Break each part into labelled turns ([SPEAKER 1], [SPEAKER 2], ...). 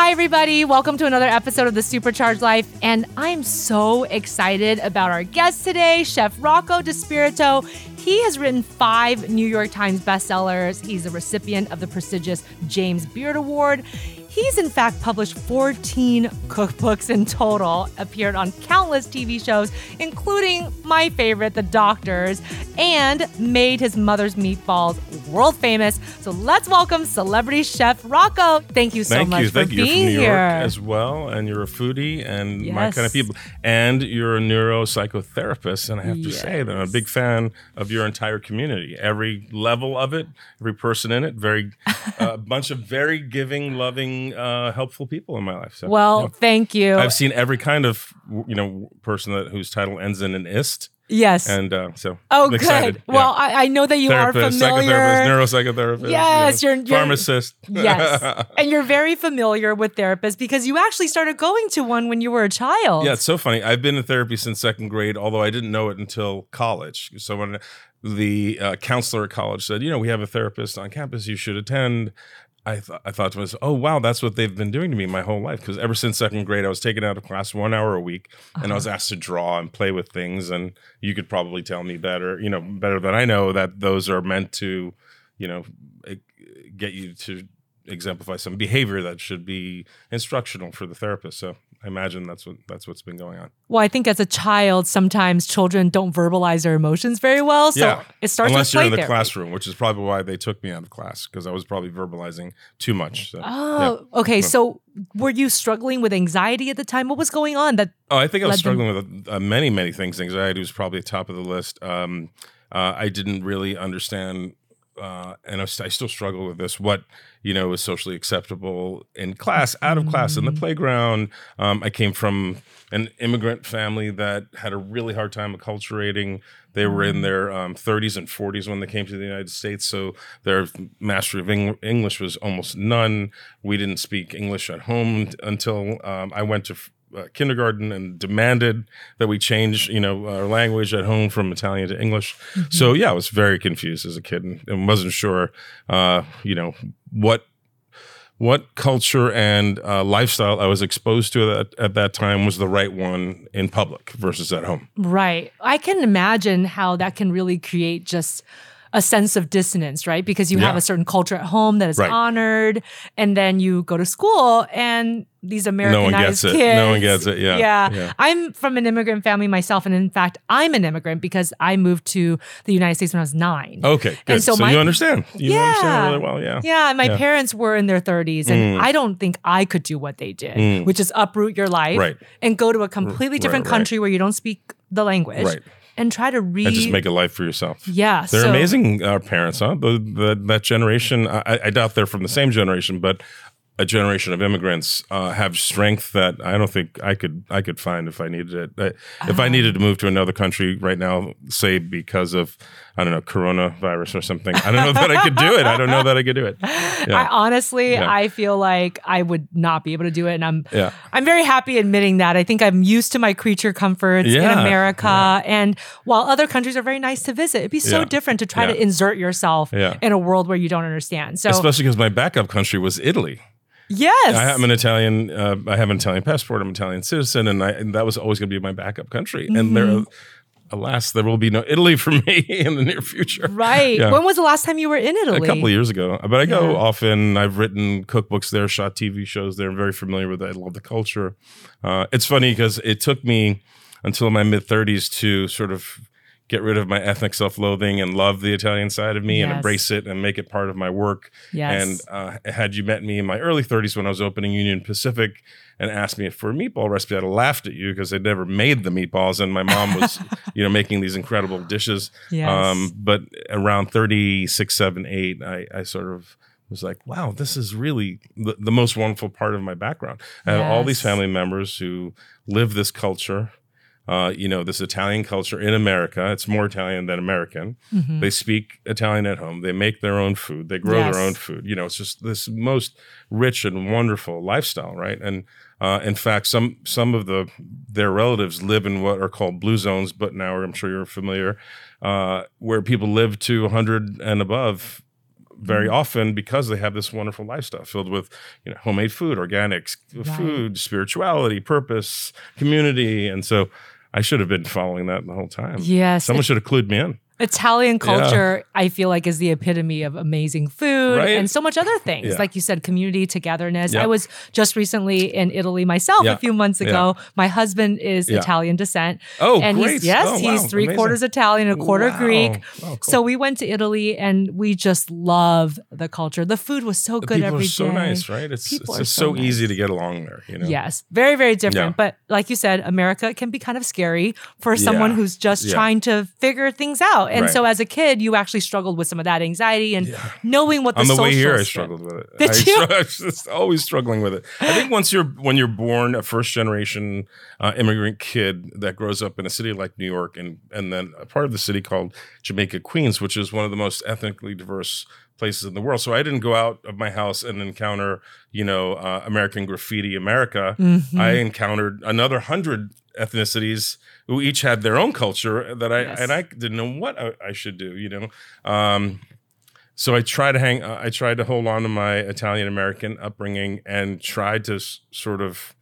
[SPEAKER 1] Hi, everybody. Welcome to another episode of the Supercharged Life. And I'm so excited about our guest today, Chef Rocco DiSpirito. He has written five New York Times bestsellers. He's a recipient of the prestigious James Beard Award. He's in fact published 14 cookbooks in total, appeared on countless TV shows, including my favorite, The Doctors, and made his mother's meatballs world famous. So let's welcome celebrity chef Rocco. Thank you so
[SPEAKER 2] Thank
[SPEAKER 1] much
[SPEAKER 2] you.
[SPEAKER 1] for
[SPEAKER 2] Thank
[SPEAKER 1] being
[SPEAKER 2] You're from New
[SPEAKER 1] here.
[SPEAKER 2] York as well, and you're a foodie and my kind of people. And you're a neuropsychotherapist, and I have to say that I'm a big fan of your entire community, every level of it, every person in it. Very, a bunch of very giving, loving, uh, helpful people in my life. So,
[SPEAKER 1] well,
[SPEAKER 2] yeah.
[SPEAKER 1] thank you.
[SPEAKER 2] I've seen every kind of you know person that whose title ends in an ist,
[SPEAKER 1] yes.
[SPEAKER 2] and uh, so
[SPEAKER 1] oh,
[SPEAKER 2] I'm
[SPEAKER 1] good.
[SPEAKER 2] excited. Yeah.
[SPEAKER 1] Well, I, I know that you are
[SPEAKER 2] Therapist,
[SPEAKER 1] familiar.
[SPEAKER 2] psychotherapist, neuropsychotherapist.
[SPEAKER 1] Yes,
[SPEAKER 2] you know,
[SPEAKER 1] you're- you're-
[SPEAKER 2] pharmacist.
[SPEAKER 1] yes. And you're very familiar with therapists because you actually started going to one when you were a child.
[SPEAKER 2] Yeah, it's so funny. I've been in therapy since second grade, although I didn't know it until college. So when the uh, counselor at college said, "You know, we have a therapist on campus. You should attend." I thought I thought to myself, "Oh wow, that's what they've been doing to me my whole life." Because ever since second grade, I was taken out of class one hour a week, and I was uh-huh. asked to draw and play with things. And you could probably tell me better, you know, better than I know that those are meant to, you know, get you to exemplify some behavior that should be instructional for the therapist. So I imagine that's what that's what's been going on.
[SPEAKER 1] Well, I think as a child, sometimes children don't verbalize their emotions very well. So
[SPEAKER 2] yeah,
[SPEAKER 1] it starts
[SPEAKER 2] unless you're in the
[SPEAKER 1] therapy.
[SPEAKER 2] classroom, which is probably why they took me out of class because I was probably verbalizing too much. So,
[SPEAKER 1] Oh, okay. So were you struggling with anxiety at the time? What was going on? That
[SPEAKER 2] Oh, I think I was
[SPEAKER 1] led them-
[SPEAKER 2] struggling with uh, many, many things. Anxiety was probably top of the list. Um, uh, I didn't really understand, uh, and I, I still struggle with this. What you know is socially acceptable in class, out of class, in the playground. Um, I came from an immigrant family that had a really hard time acculturating. They were in their um, 30s and 40s when they came to the United States, so their mastery of Eng- English was almost none. We didn't speak English at home until um, I went to f- uh, kindergarten and demanded that we change, you know, our language at home from Italian to English. So yeah, I was very confused as a kid and, and wasn't sure, uh, you know, what what culture and uh, lifestyle I was exposed to at, at that time was the right one in public versus at home.
[SPEAKER 1] right. I can imagine how that can really create just a sense of dissonance, right? Because you have a certain culture at home that is
[SPEAKER 2] Right.
[SPEAKER 1] honored, and then you go to school and these Americanized no one
[SPEAKER 2] gets it. No one gets it. Yeah.
[SPEAKER 1] yeah.
[SPEAKER 2] Yeah.
[SPEAKER 1] I'm from an immigrant family myself, and in fact, I'm an immigrant because I moved to the United States when I was nine.
[SPEAKER 2] Okay, good.
[SPEAKER 1] And so
[SPEAKER 2] so
[SPEAKER 1] my-
[SPEAKER 2] you understand. You
[SPEAKER 1] Yeah.
[SPEAKER 2] understand really well. Yeah.
[SPEAKER 1] Yeah, my
[SPEAKER 2] Yeah.
[SPEAKER 1] parents were in their 30s, and
[SPEAKER 2] Mm.
[SPEAKER 1] I don't think I could do what they did,
[SPEAKER 2] Mm.
[SPEAKER 1] which is uproot your life
[SPEAKER 2] Right.
[SPEAKER 1] and go to a completely different
[SPEAKER 2] right.
[SPEAKER 1] country where you don't speak the language
[SPEAKER 2] Right.
[SPEAKER 1] And try to read.
[SPEAKER 2] And just make a life for yourself.
[SPEAKER 1] yeah,
[SPEAKER 2] They're
[SPEAKER 1] so-
[SPEAKER 2] amazing uh, parents, huh? The, the, that generation, I, I doubt they're from the same generation, but a generation of immigrants uh, have strength that I don't think I could I could find if I needed it. Uh, If I needed to move to another country right now, say because of I don't know coronavirus or something, I don't know that I could do it. I don't know that I could do it.
[SPEAKER 1] I honestly,
[SPEAKER 2] Yeah.
[SPEAKER 1] I feel like I would not be able to do it, and I'm
[SPEAKER 2] yeah,
[SPEAKER 1] I'm very happy admitting that. I think I'm used to my creature comforts in
[SPEAKER 2] Yeah,
[SPEAKER 1] America, and while other countries are very nice to visit, it'd be so
[SPEAKER 2] Yeah,
[SPEAKER 1] different to try to insert yourself
[SPEAKER 2] Yeah.
[SPEAKER 1] in a world where you don't understand. So
[SPEAKER 2] especially because my backup country was Italy.
[SPEAKER 1] Yes,
[SPEAKER 2] I am an Italian. Uh, I have an Italian passport. I'm an Italian citizen, and, I, and that was always going to be my backup country. And there,
[SPEAKER 1] Mm-hmm.
[SPEAKER 2] alas, there will be no Italy for me in the near future.
[SPEAKER 1] right.
[SPEAKER 2] Yeah.
[SPEAKER 1] When was the last time you were in Italy?
[SPEAKER 2] A couple of years ago, but I go
[SPEAKER 1] Yeah.
[SPEAKER 2] often. I've written cookbooks there, shot TV shows there. I'm very familiar with it. I love the culture. Uh, it's funny because it took me until my mid 30s to sort of get rid of my ethnic self-loathing and love the Italian side of me and embrace it and make it part of my work.
[SPEAKER 1] Yes.
[SPEAKER 2] And uh, had you met me in my early 30s when I was opening Union Pacific and asked me for a meatball recipe, I'd have laughed at you because I'd never made the meatballs, and my mom was, you know, making these incredible dishes.
[SPEAKER 1] Yes.
[SPEAKER 2] Um, but around 36, 7, 8, I, I sort of was like, wow, this is really the, the most wonderful part of my background. I have all these family members who live this culture. Uh, you know, this Italian culture in America. It's more Italian than American.
[SPEAKER 1] Mhm.
[SPEAKER 2] They speak Italian at home. They make their own food. They grow
[SPEAKER 1] Yes.
[SPEAKER 2] their own food. You know, it's just this most rich and wonderful lifestyle, right? And uh, in fact, some some of the their relatives live in what are called blue zones, but now I'm sure you're familiar, uh, where people live to 100 and above very often because they have this wonderful lifestyle filled with you know homemade food, organics, food, spirituality, purpose, community, and so I should have been following that the whole time.
[SPEAKER 1] Yes.
[SPEAKER 2] someone should have clued me in.
[SPEAKER 1] Italian culture, I feel like, is the epitome of amazing food
[SPEAKER 2] Right?
[SPEAKER 1] and so much other things.
[SPEAKER 2] Yeah.
[SPEAKER 1] Like you said, community, togetherness.
[SPEAKER 2] Yeah.
[SPEAKER 1] I was just recently in Italy myself
[SPEAKER 2] Yeah.
[SPEAKER 1] a few months ago. My husband is
[SPEAKER 2] Yeah.
[SPEAKER 1] Italian descent.
[SPEAKER 2] Oh,
[SPEAKER 1] and
[SPEAKER 2] great.
[SPEAKER 1] he's yes,
[SPEAKER 2] Oh,
[SPEAKER 1] he's three
[SPEAKER 2] Amazing.
[SPEAKER 1] quarters Italian, a quarter
[SPEAKER 2] Wow.
[SPEAKER 1] Greek.
[SPEAKER 2] Oh, cool.
[SPEAKER 1] So we went to Italy and we just love the culture. The food was so
[SPEAKER 2] The
[SPEAKER 1] good every
[SPEAKER 2] are
[SPEAKER 1] day.
[SPEAKER 2] so nice, right? It's,
[SPEAKER 1] People
[SPEAKER 2] it's
[SPEAKER 1] are
[SPEAKER 2] just
[SPEAKER 1] so
[SPEAKER 2] so, easy to get along there. You know.
[SPEAKER 1] Yes, very, very different.
[SPEAKER 2] Yeah.
[SPEAKER 1] But like you said, America can be kind of scary for someone who's just
[SPEAKER 2] Yeah.
[SPEAKER 1] trying to figure things out. And
[SPEAKER 2] Right.
[SPEAKER 1] so as a kid, you actually struggled with some of that anxiety and knowing what the
[SPEAKER 2] on the way here, I struggled with it.
[SPEAKER 1] Did
[SPEAKER 2] I,
[SPEAKER 1] you?
[SPEAKER 2] I was just always struggling with it. I think once you're when you're born a first generation uh, immigrant kid that grows up in a city like New York and and then a part of the city called Jamaica Queens, which is one of the most ethnically diverse places in the world. So I didn't go out of my house and encounter you know uh, American graffiti America.
[SPEAKER 1] Mhm.
[SPEAKER 2] I encountered another hundred ethnicities who each had their own culture that I
[SPEAKER 1] Yes.
[SPEAKER 2] and I didn't know what I, I should do. You know. Um, so I tried to hang. Uh, I tried to hold on to my Italian American upbringing and tried to s- sort of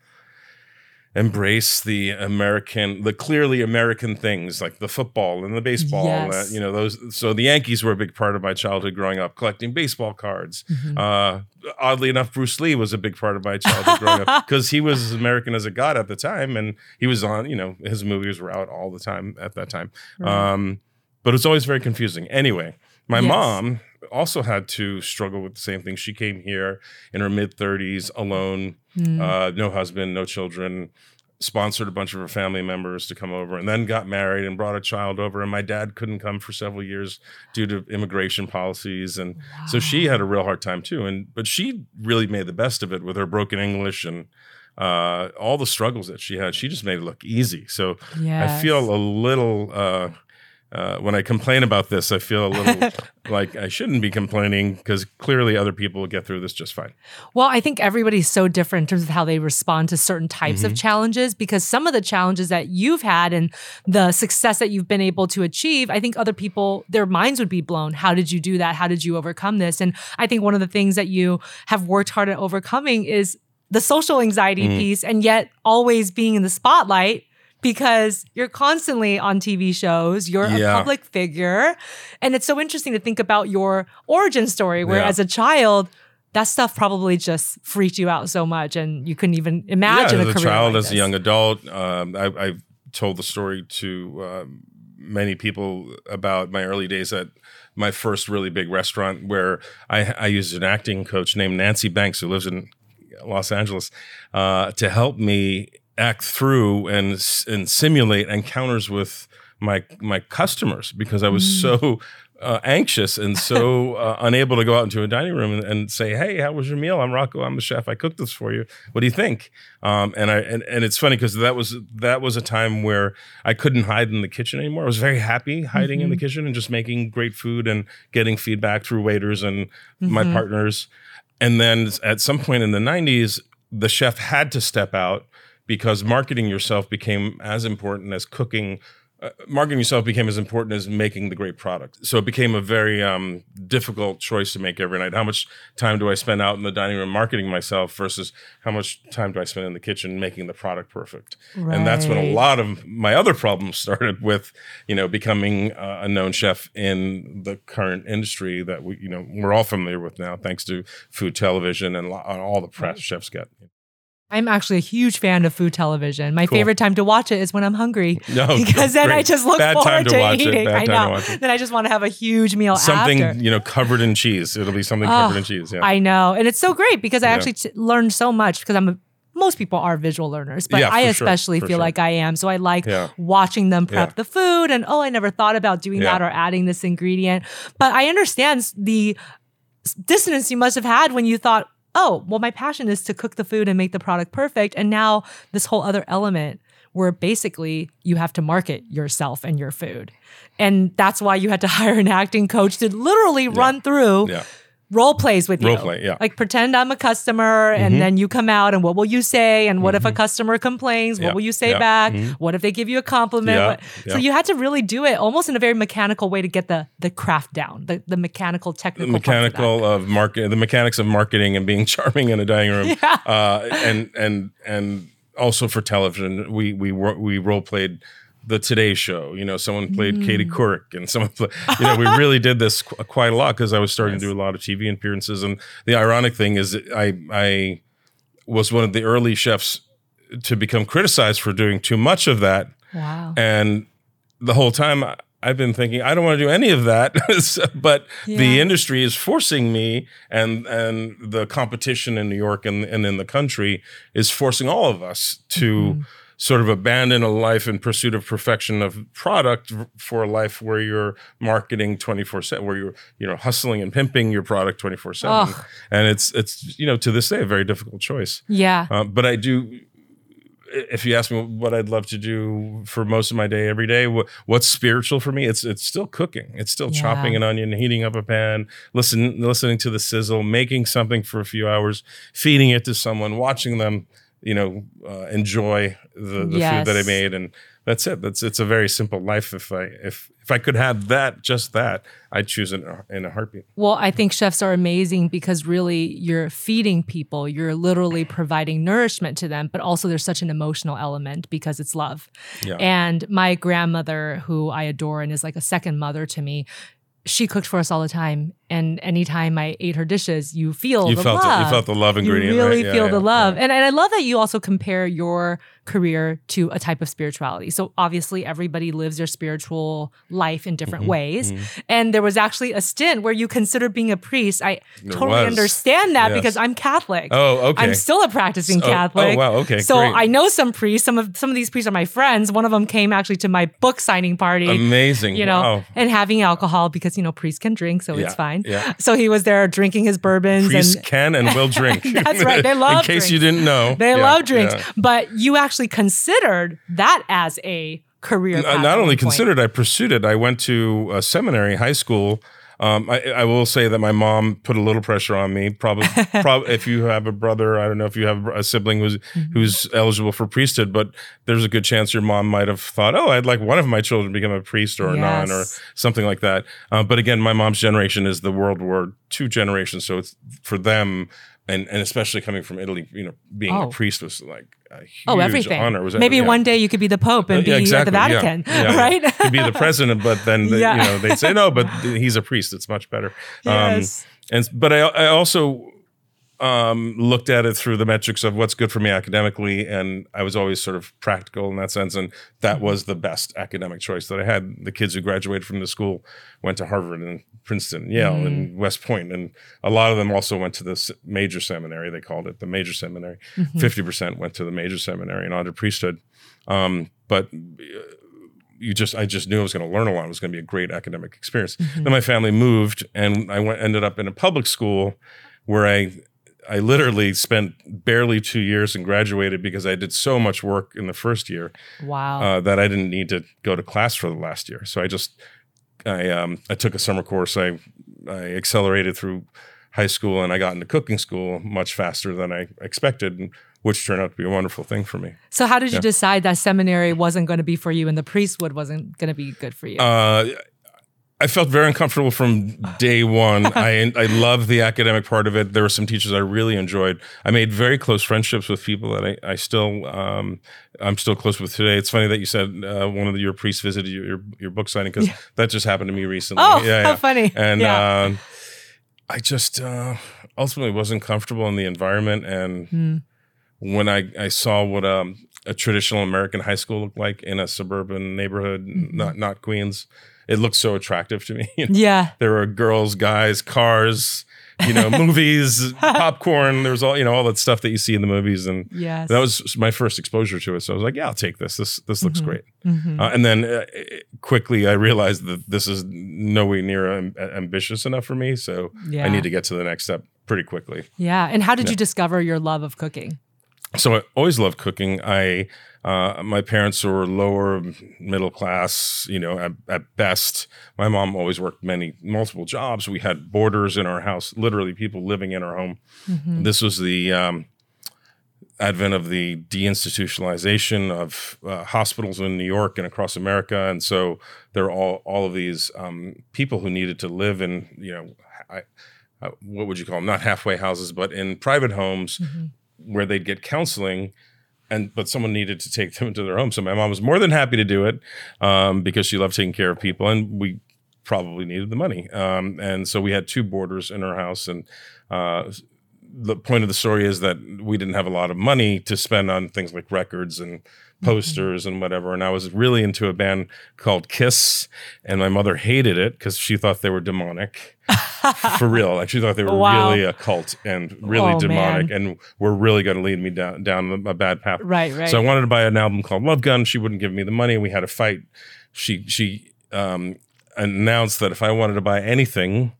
[SPEAKER 2] embrace the American, the clearly American things like the football and the baseball.
[SPEAKER 1] Yes.
[SPEAKER 2] Uh, you know those. So the Yankees were a big part of my childhood growing up, collecting baseball cards.
[SPEAKER 1] Mhm.
[SPEAKER 2] Uh, oddly enough, Bruce Lee was a big part of my childhood growing up because he was as American as it got at the time, and he was on. You know, his movies were out all the time at that time.
[SPEAKER 1] Right.
[SPEAKER 2] Um, but it's always very confusing. Anyway, my
[SPEAKER 1] Yes.
[SPEAKER 2] mom also had to struggle with the same thing. She came here in her mid 30s alone,
[SPEAKER 1] Mm.
[SPEAKER 2] uh, no husband, no children. Sponsored a bunch of her family members to come over, and then got married and brought a child over. And my dad couldn't come for several years due to immigration policies, and so she had a real hard time too. And but she really made the best of it with her broken English and uh, all the struggles that she had. She just made it look easy. So I feel a little uh, uh, when I complain about this. I feel a little like I shouldn't be complaining because clearly other people will get through this just fine.
[SPEAKER 1] Well, I think everybody's so different in terms of how they respond to certain types
[SPEAKER 2] Mm-hmm.
[SPEAKER 1] of challenges because some of the challenges that you've had and the success that you've been able to achieve, I think other people, their minds would be blown. How did you do that? How did you overcome this? And I think one of the things that you have worked hard at overcoming is the social anxiety
[SPEAKER 2] Mm.
[SPEAKER 1] piece and yet always being in the spotlight. Because you're constantly on TV shows, you're a public figure. And it's so interesting to think about your origin story, where
[SPEAKER 2] Yeah.
[SPEAKER 1] as a child, that stuff probably just freaked you out so much and you couldn't even imagine
[SPEAKER 2] yeah,
[SPEAKER 1] a
[SPEAKER 2] as a child,
[SPEAKER 1] like
[SPEAKER 2] as a young adult, um, I, I've told the story to um, many people about my early days at my first really big restaurant where I, I used an acting coach named Nancy Banks who lives in Los Angeles uh, to help me act through and and simulate encounters with my my customers because I was
[SPEAKER 1] Mm.
[SPEAKER 2] so uh, anxious and so uh, unable to go out into a dining room and, and say, "Hey, how was your meal? I'm Rocco. I'm the chef. I cooked this for you. What do you think?" Um, and I and, and it's funny because that was that was a time where I couldn't hide in the kitchen anymore. I was very happy hiding in the kitchen and just making great food and getting feedback through waiters and my
[SPEAKER 1] Mhm.
[SPEAKER 2] partners. And then at some point in the 90s, the chef had to step out because marketing yourself became as important as cooking. Uh, marketing yourself became as important as making the great product. So it became a very um, difficult choice to make every night. How much time do I spend out in the dining room marketing myself versus how much time do I spend in the kitchen making the product perfect? And that's when a lot of my other problems started with, you know, becoming uh, a known chef in the current industry that we, you know, we're all familiar with now, thanks to food television and, all the press chefs get.
[SPEAKER 1] I'm actually a huge fan of food television. My
[SPEAKER 2] Cool.
[SPEAKER 1] favorite time to watch it is when I'm hungry.
[SPEAKER 2] No,
[SPEAKER 1] because then I just look
[SPEAKER 2] Bad
[SPEAKER 1] forward
[SPEAKER 2] to
[SPEAKER 1] to, eating. I know. Then I just want to have a huge meal
[SPEAKER 2] Something
[SPEAKER 1] after.
[SPEAKER 2] you know covered in cheese. It'll be something
[SPEAKER 1] Oh,
[SPEAKER 2] covered in cheese. Yeah.
[SPEAKER 1] I know. And it's so great because I
[SPEAKER 2] Yeah.
[SPEAKER 1] actually t- learned so much because I'm a most people are visual learners, but
[SPEAKER 2] Yeah,
[SPEAKER 1] I
[SPEAKER 2] for sure,
[SPEAKER 1] especially feel
[SPEAKER 2] sure.
[SPEAKER 1] like I am. So I like
[SPEAKER 2] Yeah.
[SPEAKER 1] watching them prep
[SPEAKER 2] Yeah.
[SPEAKER 1] the food and oh, I never thought about doing that or adding this ingredient. But I understand the dissonance you must have had when you thought, oh, well, my passion is to cook the food and make the product perfect. And now this whole other element where basically you have to market yourself and your food. And that's why you had to hire an acting coach to literally run through
[SPEAKER 2] Yeah.
[SPEAKER 1] Role plays with you.
[SPEAKER 2] Role play, yeah.
[SPEAKER 1] Like pretend I'm a customer and mm-hmm. then you come out and what will you say? And what if a mm-hmm. customer complains? What
[SPEAKER 2] Yeah,
[SPEAKER 1] will you say
[SPEAKER 2] yeah,
[SPEAKER 1] back? Mm-hmm. What if they give you a compliment?
[SPEAKER 2] Yeah,
[SPEAKER 1] So you had to really do it almost in a very mechanical way to get the the craft down, the, the mechanical technical
[SPEAKER 2] the
[SPEAKER 1] parts of
[SPEAKER 2] mechanical of market, the mechanics of marketing and being charming in a dining room, uh, and and and also for television, we we we role played the Today Show. You know, someone played Katie
[SPEAKER 1] Mm.
[SPEAKER 2] Couric, and someone, played, you know, we really did this qu- quite a lot because I was starting to do a lot of TV appearances. And the ironic thing is, I I was one of the early chefs to become criticized for doing too much of that.
[SPEAKER 1] Wow.
[SPEAKER 2] And the whole time I- I've been thinking, I don't want to do any of that. So- but the industry is forcing me and and the competition in New York and, and in the country is forcing all of us to
[SPEAKER 1] Mm-hmm.
[SPEAKER 2] Sort of abandon a life in pursuit of perfection of product for a life where you're marketing 24 7 where you're you know hustling and pimping your product 24 7
[SPEAKER 1] Ugh.
[SPEAKER 2] and it's it's you know to this day a very difficult choice
[SPEAKER 1] Yeah.
[SPEAKER 2] uh, but I do. If you ask me what I'd love to do for most of my day, every day, what, what's spiritual for me? It's it's still cooking. It's still
[SPEAKER 1] Yeah.
[SPEAKER 2] chopping an onion, heating up a pan, listen, listening to the sizzle, making something for a few hours, feeding it to someone, watching them, you know, uh, enjoy the, the food that I made, and that's it. That's it's a very simple life. If I if if I could have that, just that, I'd choose it in a- in a heartbeat.
[SPEAKER 1] Well, I think chefs are amazing because really you're feeding people, you're literally providing nourishment to them, but also there's such an emotional element because it's love.
[SPEAKER 2] Yeah.
[SPEAKER 1] And my grandmother, who I adore and is like a second mother to me, she cooked for us all the time. And anytime I ate her dishes, you feel
[SPEAKER 2] You
[SPEAKER 1] the
[SPEAKER 2] felt it.
[SPEAKER 1] love.
[SPEAKER 2] You felt the love ingredient.
[SPEAKER 1] You really
[SPEAKER 2] right?
[SPEAKER 1] Feel
[SPEAKER 2] yeah,
[SPEAKER 1] the love.
[SPEAKER 2] yeah.
[SPEAKER 1] And, and I love that you also compare your career to a type of spirituality. So obviously everybody lives their spiritual life in different
[SPEAKER 2] Mm-hmm,
[SPEAKER 1] ways. And there was actually a stint where you considered being a priest. I
[SPEAKER 2] There
[SPEAKER 1] totally
[SPEAKER 2] was.
[SPEAKER 1] understand that
[SPEAKER 2] Yes.
[SPEAKER 1] because I'm Catholic.
[SPEAKER 2] Oh, okay.
[SPEAKER 1] I'm still a practicing
[SPEAKER 2] Oh, oh,
[SPEAKER 1] Catholic.
[SPEAKER 2] wow, okay,
[SPEAKER 1] So
[SPEAKER 2] great.
[SPEAKER 1] I know some priests. Some of some of these priests are my friends. One of them came actually to my book signing party.
[SPEAKER 2] Amazing.
[SPEAKER 1] You know,
[SPEAKER 2] Wow.
[SPEAKER 1] and having alcohol because you know priests can drink, so it's fine.
[SPEAKER 2] Yeah.
[SPEAKER 1] So he was there drinking his bourbons
[SPEAKER 2] Priests
[SPEAKER 1] and
[SPEAKER 2] can and will drink.
[SPEAKER 1] That's right. They love drinks
[SPEAKER 2] In case you didn't know,
[SPEAKER 1] they
[SPEAKER 2] Yeah,
[SPEAKER 1] love drinks.
[SPEAKER 2] yeah.
[SPEAKER 1] But you actually considered that as a career.
[SPEAKER 2] Uh,
[SPEAKER 1] path
[SPEAKER 2] Not only considered, I pursued it. I went to a seminary, high school. Um, I, I will say that my mom put a little pressure on me. Probably, prob- if you have a brother, I don't know if you have a sibling who's
[SPEAKER 1] Mm-hmm.
[SPEAKER 2] who's eligible for priesthood, but there's a good chance your mom might have thought, "Oh, I'd like one of my children to become a priest or a nun or something like that." Uh, but again, my mom's generation is the World War II generation, so it's for them, and and especially coming from Italy, you know, being
[SPEAKER 1] Oh.
[SPEAKER 2] a priest was like a huge
[SPEAKER 1] Oh, everything.
[SPEAKER 2] honor. Was
[SPEAKER 1] Maybe
[SPEAKER 2] yeah.
[SPEAKER 1] one day you could be the Pope and
[SPEAKER 2] Uh,
[SPEAKER 1] be
[SPEAKER 2] yeah,
[SPEAKER 1] at the. Vatican,
[SPEAKER 2] Yeah, yeah.
[SPEAKER 1] right?
[SPEAKER 2] Could be the president, but then
[SPEAKER 1] Yeah.
[SPEAKER 2] you know they'd say no, but he's a priest. It's much better.
[SPEAKER 1] Yes.
[SPEAKER 2] Um, and but I, I also um, looked at it through the metrics of what's good for me academically, and I was always sort of practical in that sense, and that was the best academic choice that I had. The kids who graduated from the school went to Harvard and Princeton, Yale, and West Point, and a lot of them also went to this major seminary. They called it the major seminary. 50 percent went to the major seminary and onto priesthood. Um, but you just I just knew I was going to learn a lot. It was going to be a great academic experience. Then my family moved, and I went ended up in a public school where I I literally spent barely two years and graduated because I did so much work in the first year
[SPEAKER 1] wow.
[SPEAKER 2] uh, that I didn't need to go to class for the last year. So I just I um I took a summer course. I I accelerated through high school and I got into cooking school much faster than I expected, which turned out to be a wonderful thing for me.
[SPEAKER 1] so how did you decide that seminary wasn't going to be for you and the priesthood wasn't going to be good for you?
[SPEAKER 2] Uh, I felt very uncomfortable from day one. I I love the academic part of it. There were some teachers I really enjoyed. I made very close friendships with people that I, I still um, I'm still close with today. It's funny that you said uh, one of the, your priests visited your your, your book signing because that just happened to me recently.
[SPEAKER 1] Oh, how funny.
[SPEAKER 2] And
[SPEAKER 1] Yeah.
[SPEAKER 2] um, I just uh, ultimately wasn't comfortable in the environment and
[SPEAKER 1] Hmm.
[SPEAKER 2] when I, I saw what um, a traditional American high school looked like in a suburban neighborhood,
[SPEAKER 1] Mm-hmm.
[SPEAKER 2] not not Queens, it looked so attractive to me.
[SPEAKER 1] yeah.
[SPEAKER 2] there were girls, guys, cars, you know, movies, popcorn. There was all you know all that stuff that you see in the movies, and
[SPEAKER 1] Yes.
[SPEAKER 2] that was my first exposure to it. So I was like, yeah, I'll take this. This this looks
[SPEAKER 1] Mm-hmm.
[SPEAKER 2] great. Uh, and then uh, quickly I realized that this is nowhere near am- ambitious enough for me. So
[SPEAKER 1] Yeah.
[SPEAKER 2] I need to get to the next step pretty quickly.
[SPEAKER 1] Yeah. And how did you discover your love of cooking?
[SPEAKER 2] So I always loved cooking. I uh, my parents were lower middle class, you know, at, at, best. My mom always worked many multiple jobs. We had boarders in our house, literally people living in our home. Mm-hmm. This was the um, advent of the deinstitutionalization of uh, hospitals in New York and across America, and so there are all all of these um, people who needed to live in, you know, I, uh, what would you call them? Not halfway houses, but in private homes mm-hmm. Where they'd get counseling and but someone needed to take them into their home. So my mom was more than happy to do it um, because she loved taking care of people, and we probably needed the money. Um, and so we had two boarders in our house, and uh, the point of the story is that we didn't have a lot of money to spend on things like records and posters and whatever. And I was really into a band called Kiss, and my mother hated it because she thought they were demonic. For real, like she thought they were wow. really a cult and really oh, demonic, man. and were really going to lead me down down a bad path.
[SPEAKER 1] Right, right.
[SPEAKER 2] So I wanted to buy an album called Love Gun. She wouldn't give me the money. We had a fight. She she um, announced that if I wanted to buy anything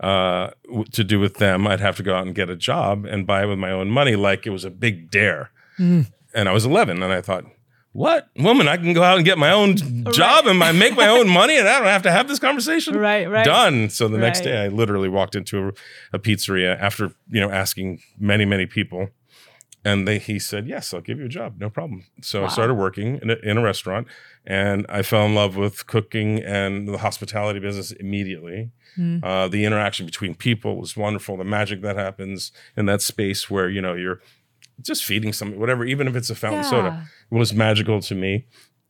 [SPEAKER 2] uh, to do with them, I'd have to go out and get a job and buy it with my own money, like it was a big dare. Mm. And I was 11, and I thought, what woman? I can go out and get my own job right. and I make my own money, and I don't have to have this conversation.
[SPEAKER 1] Right, right.
[SPEAKER 2] Done. So the right. next day, I literally walked into a, a, pizzeria after you know asking many, many people, and they he said, "Yes, I'll give you a job, no problem." So wow. I started working in a, in a restaurant, and I fell in love with cooking and the hospitality business immediately. Mm. Uh, the interaction between people was wonderful. The magic that happens in that space where you know you're just feeding something, whatever, even if it's a fountain yeah. soda, was magical to me.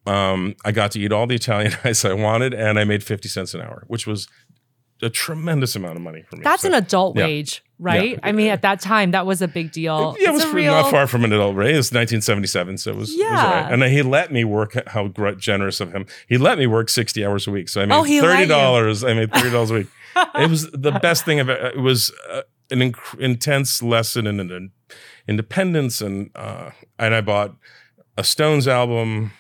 [SPEAKER 2] Um, I got to eat all the Italian ice I wanted, and I made fifty cents an hour, which was a tremendous amount of money for me.
[SPEAKER 1] That's so, an adult yeah. wage, right? Yeah. I mean, at that time, that was a big deal.
[SPEAKER 2] Yeah, it was real... not far from an adult wage. It was 1977, so it was. Yeah, it was right. and he let me work. How generous of him! He let me work 60 hours a week, so I made oh, thirty dollars. I made thirty dollars a week. it was the best thing of it. It was uh, an inc- intense lesson in, in independence, and uh, and I bought a Stones album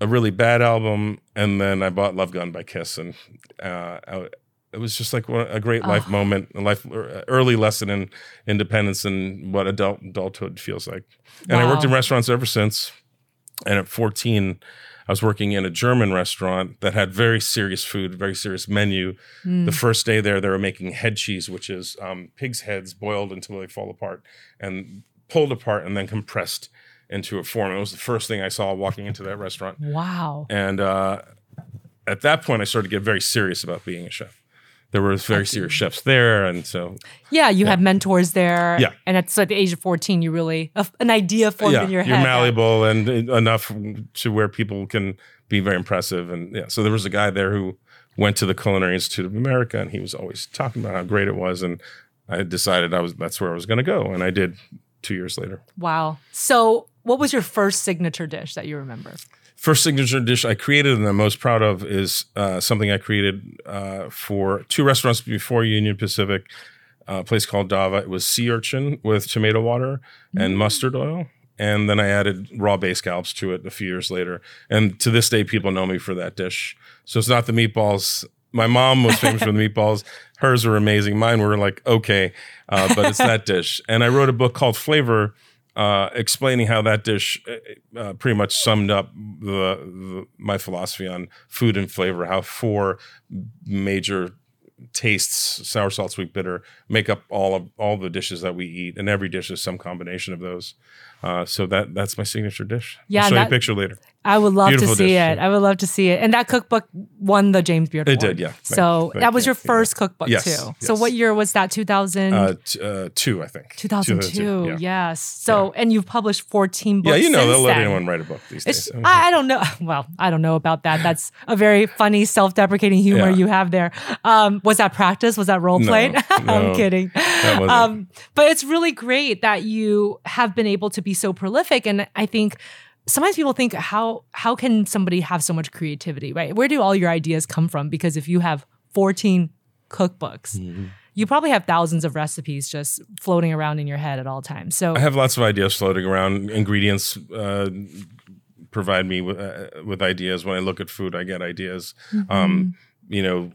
[SPEAKER 2] a really bad album, and then I bought Love Gun by Kiss, and uh, I, it was just like a great life oh. moment, a life early lesson in independence and what adult adulthood feels like. And wow. I worked in restaurants ever since. And at 14, I was working in a German restaurant that had very serious food, very serious menu. Mm. The first day there, they were making head cheese, which is um, pig's heads boiled until they fall apart and pulled apart and then compressed into a form. It was the first thing I saw walking into that restaurant.
[SPEAKER 1] Wow.
[SPEAKER 2] And uh, at that point, I started to get very serious about being a chef. There were very serious chefs there, and so
[SPEAKER 1] yeah, you yeah. had mentors there. Yeah, and at, so at the age of fourteen, you really an idea formed yeah, in your head.
[SPEAKER 2] You're malleable and enough to where people can be very impressive, and yeah. So there was a guy there who went to the Culinary Institute of America, and he was always talking about how great it was, and I decided I was that's where I was going to go, and I did two years later.
[SPEAKER 1] Wow. So what was your first signature dish that you remember?
[SPEAKER 2] First signature dish I created and I'm most proud of is uh, something I created uh, for two restaurants before Union Pacific, a place called Dava. It was sea urchin with tomato water and mm. mustard oil. And then I added raw bay scallops to it a few years later. And to this day, people know me for that dish. So it's not the meatballs. My mom was famous for the meatballs. Hers were amazing. Mine were like, okay, uh, but it's that dish. And I wrote a book called Flavor uh, explaining how that dish uh, uh, pretty much summed up the, the, my philosophy on food and flavor. How four major tastes sour, salt, sweet, bitter make up all of all the dishes that we eat, and every dish is some combination of those. Uh, so that that's my signature dish. Yeah, I'll show that, you a picture later.
[SPEAKER 1] I would love Beautiful to see dish, it. Yeah. I would love to see it. And that cookbook won the James Beard
[SPEAKER 2] Award. It did, yeah.
[SPEAKER 1] So that was your first yeah. cookbook yes, too. Yes. So what year was that? 2000? Uh,
[SPEAKER 2] t- uh, two, I think.
[SPEAKER 1] 2002. 2002. Yes. So and you've published 14 books.
[SPEAKER 2] Yeah, you know, they'll
[SPEAKER 1] let
[SPEAKER 2] anyone write a book these days.
[SPEAKER 1] I, I, don't know. Well, I don't know about that. That's a very funny, self-deprecating humor you have there. Um, was that practice? Was that role play? No, no, I'm kidding. Um, but it's really great that you have been able to be so prolific, and I think sometimes people think how how can somebody have so much creativity right? Where do all your ideas come from? Because if you have 14 cookbooks mm-hmm. you probably have thousands of recipes just floating around in your head at all times. So
[SPEAKER 2] i have lots of ideas floating around. Ingredients uh, provide me with, uh, with ideas. When i look at food i get ideas. Mm-hmm. um, you know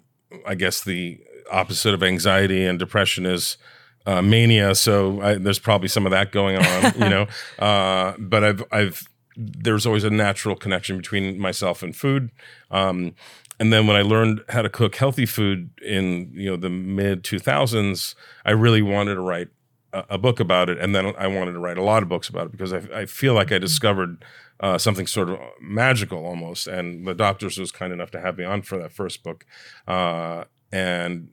[SPEAKER 2] i guess the opposite of anxiety and depression is uh, mania, so I, there's probably some of that going on, you know. Uh, but I've I've there's always a natural connection between myself and food. Um, and then when I learned how to cook healthy food in you know the mid 2000s, I really wanted to write a, a, book about it, and then I wanted to write a lot of books about it because I, I feel like I mm-hmm. discovered uh, something sort of magical almost. And the doctors was kind enough to have me on for that first book, uh, and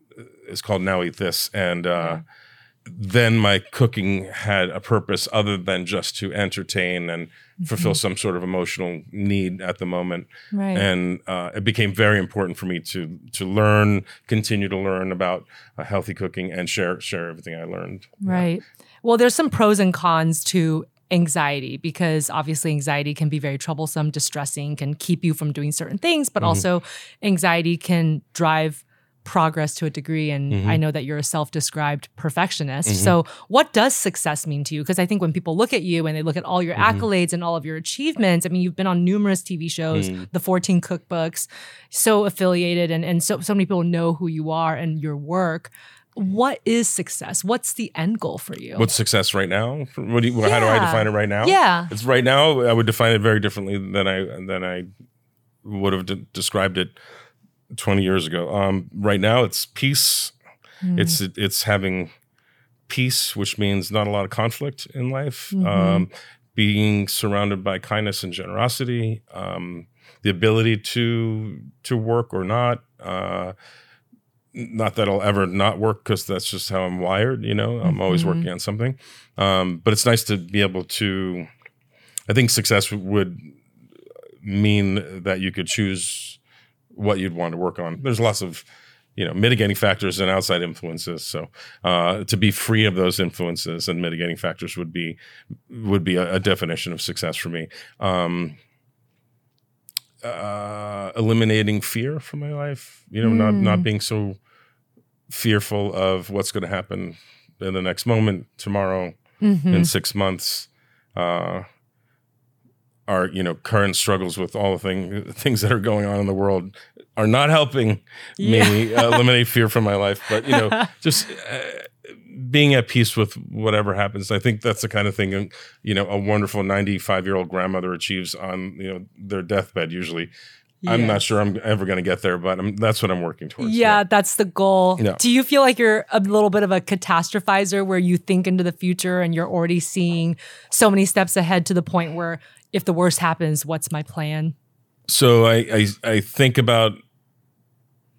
[SPEAKER 2] it's called Now Eat This, and. Uh, yeah then my cooking had a purpose other than just to entertain and mm-hmm. fulfill some sort of emotional need at the moment. Right. And uh, it became very important for me to to learn, continue to learn about uh, healthy cooking, and share share everything I learned.
[SPEAKER 1] Right. Yeah. Well, there's some pros and cons to anxiety because obviously anxiety can be very troublesome, distressing, can keep you from doing certain things, but mm-hmm. also anxiety can drive progress to a degree and mm-hmm. i know that you're a self-described perfectionist mm-hmm. so what does success mean to you because i think when people look at you and they look at all your mm-hmm. accolades and all of your achievements i mean you've been on numerous tv shows mm. the 14 cookbooks so affiliated and, and so, so many people know who you are and your work what is success? What's the end goal for you?
[SPEAKER 2] What's success right now? What do you, yeah. How do I define it right now?
[SPEAKER 1] Yeah,
[SPEAKER 2] it's right now. I would define it very differently than I than I would have de- described it 20 years ago. Um, right now, it's peace. Mm. It's it's having peace, which means not a lot of conflict in life. Mm-hmm. Um, being surrounded by kindness and generosity. Um, the ability to to work or not. Uh, not that I'll ever not work because that's just how I'm wired. You know, I'm mm-hmm. always working on something. Um, but it's nice to be able to. I think success would mean that you could choose what you'd want to work on. There's lots of you know mitigating factors and outside influences. So uh, to be free of those influences and mitigating factors would be would be a, a definition of success for me. Um, uh, eliminating fear from my life. You know, mm. not not hmm. being so fearful of what's going to happen in the next moment, tomorrow, mm-hmm. in six months. Uh, our you know current struggles with all the thing, things that are going on in the world are not helping yeah. me eliminate fear from my life. But you know, just uh, being at peace with whatever happens. I think that's the kind of thing you know a wonderful ninety five year old grandmother achieves on you know their deathbed usually. Yeah. I'm not sure I'm ever going to get there, but I'm, that's what I'm working towards.
[SPEAKER 1] Yeah, yeah. that's the goal. Yeah. Do you feel like you're a little bit of a catastrophizer where you think into the future and you're already seeing so many steps ahead to the point where if the worst happens, what's my plan?
[SPEAKER 2] So I I, I think about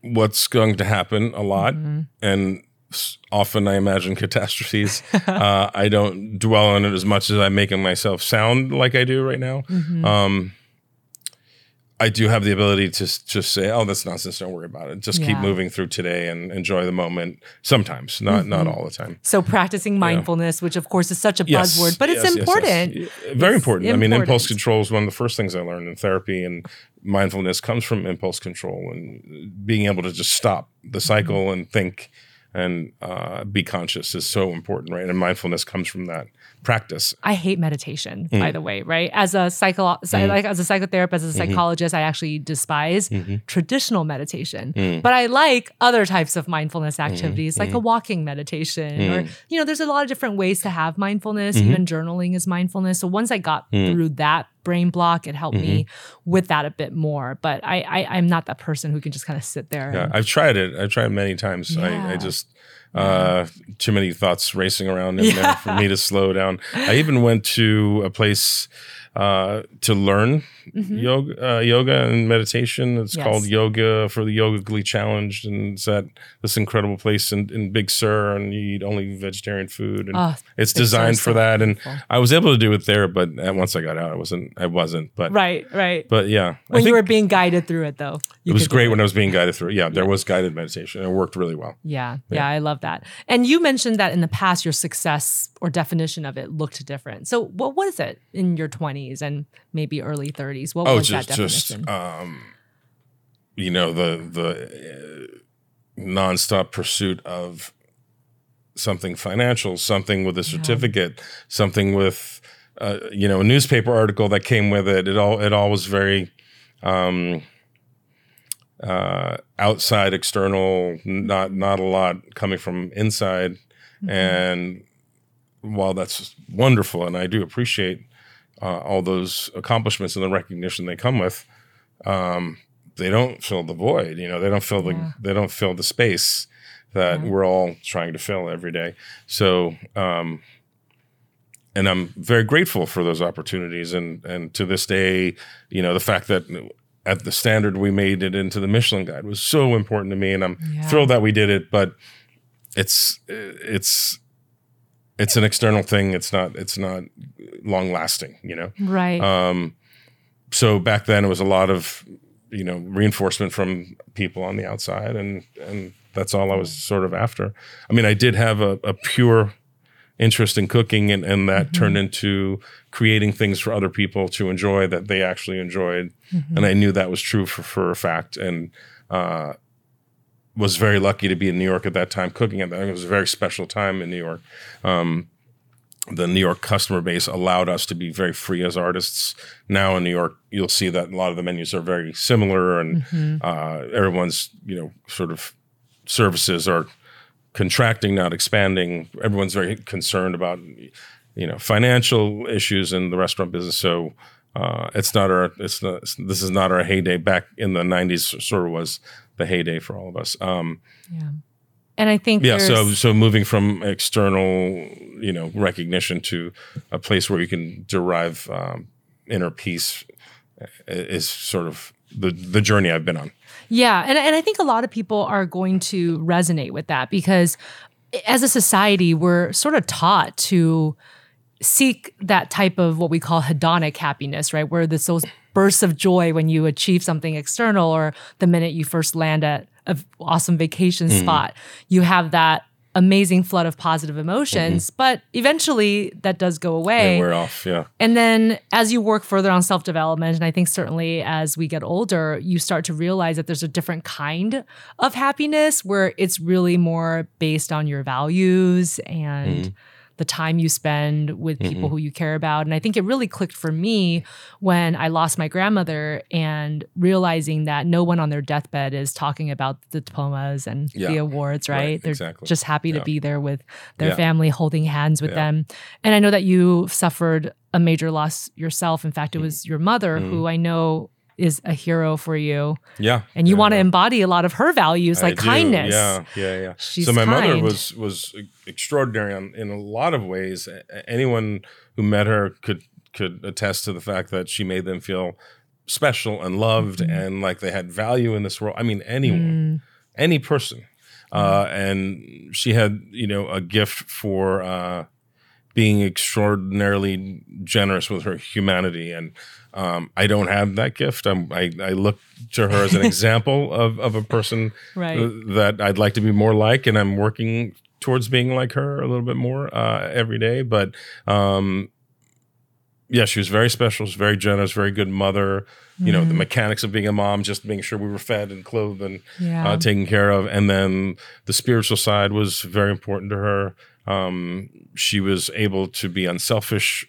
[SPEAKER 2] what's going to happen a lot, mm-hmm. and often I imagine catastrophes. uh, I don't dwell on it as much as I'm making myself sound like I do right now. Mm-hmm. Um, I do have the ability to just say, "Oh, that's nonsense. Don't worry about it. Just yeah. keep moving through today and enjoy the moment." Sometimes, not mm-hmm. not all the time.
[SPEAKER 1] So practicing mindfulness, yeah. which of course is such a yes. buzzword, but it's yes, important. Yes,
[SPEAKER 2] Very it's important. I mean, impulse control is one of the first things I learned in therapy, and mindfulness comes from impulse control and being able to just stop the cycle mm-hmm. and think and uh, be conscious is so important, right? And mindfulness comes from that practice.
[SPEAKER 1] I hate meditation, mm. by the way, right? As a psycho, mm. like as a psychotherapist, as a mm-hmm. psychologist, mm-hmm. I actually despise mm-hmm. traditional meditation, mm. but I like other types of mindfulness mm-hmm. activities, like a mm-hmm. walking meditation, or you know, there's a lot of different ways to have mindfulness. Even journaling is mindfulness. So once I got through that brain block. It helped mm-hmm. me with that a bit more. But I, I am not that person who can just kind of sit there.
[SPEAKER 2] Yeah, and, I've tried it. I've tried many times. Yeah. I, I just uh, too many thoughts racing around in yeah. there for me to slow down. I even went to a place uh, to learn mm-hmm. yoga, uh, yoga and meditation. It's yes. called Yoga for the Yogically Challenged, and it's at this incredible place in, in Big Sur, and you eat only vegetarian food, and oh, it's designed for that. And I was able to do it there, but once I got out, I wasn't. I wasn't. But
[SPEAKER 1] right, right.
[SPEAKER 2] But yeah,
[SPEAKER 1] when you were being guided through it, though,
[SPEAKER 2] it was great when I was being guided through. It. Yeah, there yeah. was guided meditation. It worked really well.
[SPEAKER 1] Yeah, yeah, yeah, I love that. And you mentioned that in the past, your success or definition of it looked different. So, what was it in your twenties and maybe early thirties? What oh, was just, that definition? Just, um,
[SPEAKER 2] you know, the the uh, nonstop pursuit of something financial, something with a certificate, yeah. something with uh, you know a newspaper article that came with it. It all it all was very um, uh, outside, external, not not a lot coming from inside. And while that's wonderful, and I do appreciate uh, all those accomplishments and the recognition they come with, um, they don't fill the void. You know, they don't fill the
[SPEAKER 1] Yeah.
[SPEAKER 2] they don't fill the space that we're all trying to fill every day. So, um, and I'm very grateful for those opportunities. And and to this day, you know, the fact that at the standard we made it into the Michelin Guide was so important to me, and I'm
[SPEAKER 1] Yeah.
[SPEAKER 2] thrilled that we did it. But it's it's it's an external thing. It's not it's not long lasting. You know.
[SPEAKER 1] Right.
[SPEAKER 2] Um, so back then it was a lot of, you know, reinforcement from people on the outside, and and that's all I was sort of after. I mean, I did have a, a pure interest in cooking, and and that turned into creating things for other people to enjoy that they actually enjoyed, and I knew that was true for for a fact, and. Uh, was very lucky to be in New York at that time cooking at that. It was a very special time in New York. Um, the New York customer base allowed us to be very free as artists. Now in New York, you'll see that a lot of the menus are very similar, and uh, everyone's you know sort of services are contracting, not expanding. Everyone's very concerned about you know financial issues in the restaurant business. So uh, it's not our it's not this is not our heyday. Back in the '90s, sort of was the heyday for all of us. Um,
[SPEAKER 1] yeah. And I think
[SPEAKER 2] yeah so so moving from external you know recognition to a place where you can derive um, inner peace is sort of the the journey i've been on
[SPEAKER 1] Yeah, and and I think a lot of people are going to resonate with that because as a society we're sort of taught to seek that type of what we call hedonic happiness, right? Where there's those bursts of joy when you achieve something external or the minute you first land at an awesome vacation mm. spot, you have that amazing flood of positive emotions, mm-hmm. but eventually that does go away.
[SPEAKER 2] and we're off yeah
[SPEAKER 1] And then as you work further on self development, and I think certainly as we get older, you start to realize that there's a different kind of happiness where it's really more based on your values and mm. The time you spend with people who you care about. And I think it really clicked for me when I lost my grandmother and realizing that no one on their deathbed is talking about the diplomas and the awards, right?
[SPEAKER 2] Right,
[SPEAKER 1] They're
[SPEAKER 2] exactly.
[SPEAKER 1] just happy to
[SPEAKER 2] Yeah.
[SPEAKER 1] be there with their
[SPEAKER 2] Yeah.
[SPEAKER 1] family, holding hands with
[SPEAKER 2] Yeah.
[SPEAKER 1] them. And I know that you suffered a major loss yourself. In fact, it was your mother
[SPEAKER 2] Mm-hmm.
[SPEAKER 1] who I know is a hero for you.
[SPEAKER 2] yeah
[SPEAKER 1] And you
[SPEAKER 2] yeah,
[SPEAKER 1] want to
[SPEAKER 2] yeah.
[SPEAKER 1] embody a lot of her values,
[SPEAKER 2] I
[SPEAKER 1] like
[SPEAKER 2] do.
[SPEAKER 1] kindness.
[SPEAKER 2] Yeah, yeah, yeah.
[SPEAKER 1] She's
[SPEAKER 2] so my mother was was extraordinary on, in a lot of ways. Anyone who met her could could attest to the fact that she made them feel special and loved
[SPEAKER 1] Mm-hmm.
[SPEAKER 2] and like they had value in this world. I mean, anyone,
[SPEAKER 1] Mm.
[SPEAKER 2] any person. Uh, and she had, you know, a gift for uh, being extraordinarily generous with her humanity. And um, I don't have that gift. I'm, I, I look to her as an example of, of a person
[SPEAKER 1] Right.
[SPEAKER 2] uh, that I'd like to be more like, and I'm working towards being like her a little bit more uh, every day. But um, yeah, she was very special. She was very generous, very good mother. You know, the mechanics of being a mom, just making sure we were fed and clothed and
[SPEAKER 1] Yeah.
[SPEAKER 2] uh, taken care of. And then the spiritual side was very important to her. Um, she was able to be unselfish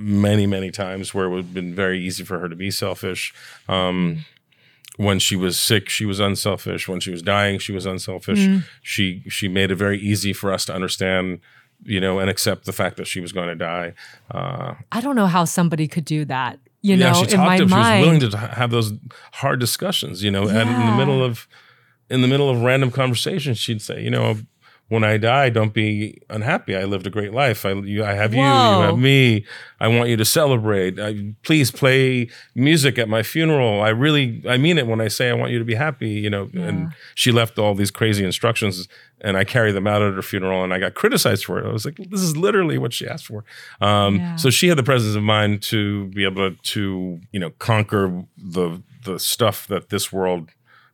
[SPEAKER 2] many, many times where it would have been very easy for her to be selfish. Um, when she was sick, she was unselfish. When she was dying, she was unselfish. She she made it very easy for us to understand, you know, and accept the fact that she was going to die. Uh,
[SPEAKER 1] I don't know how somebody could do that. You
[SPEAKER 2] yeah,
[SPEAKER 1] know,
[SPEAKER 2] she
[SPEAKER 1] in my
[SPEAKER 2] to. She was willing to have those hard discussions. You know, and in the middle of in the middle of random conversations, she'd say, you know. When I die, don't be unhappy. I lived a great life. I, you, I have you.
[SPEAKER 1] Whoa.
[SPEAKER 2] You have me. I want you to celebrate. I, please play music at my funeral. I really, I mean it when I say I want you to be happy. You know. And she left all these crazy instructions, and I carried them out at her funeral, and I got criticized for it. I was like, this is literally what she asked for. Um,
[SPEAKER 1] Yeah.
[SPEAKER 2] So she had the presence of mind to be able to, to you know, conquer the the stuff that this world,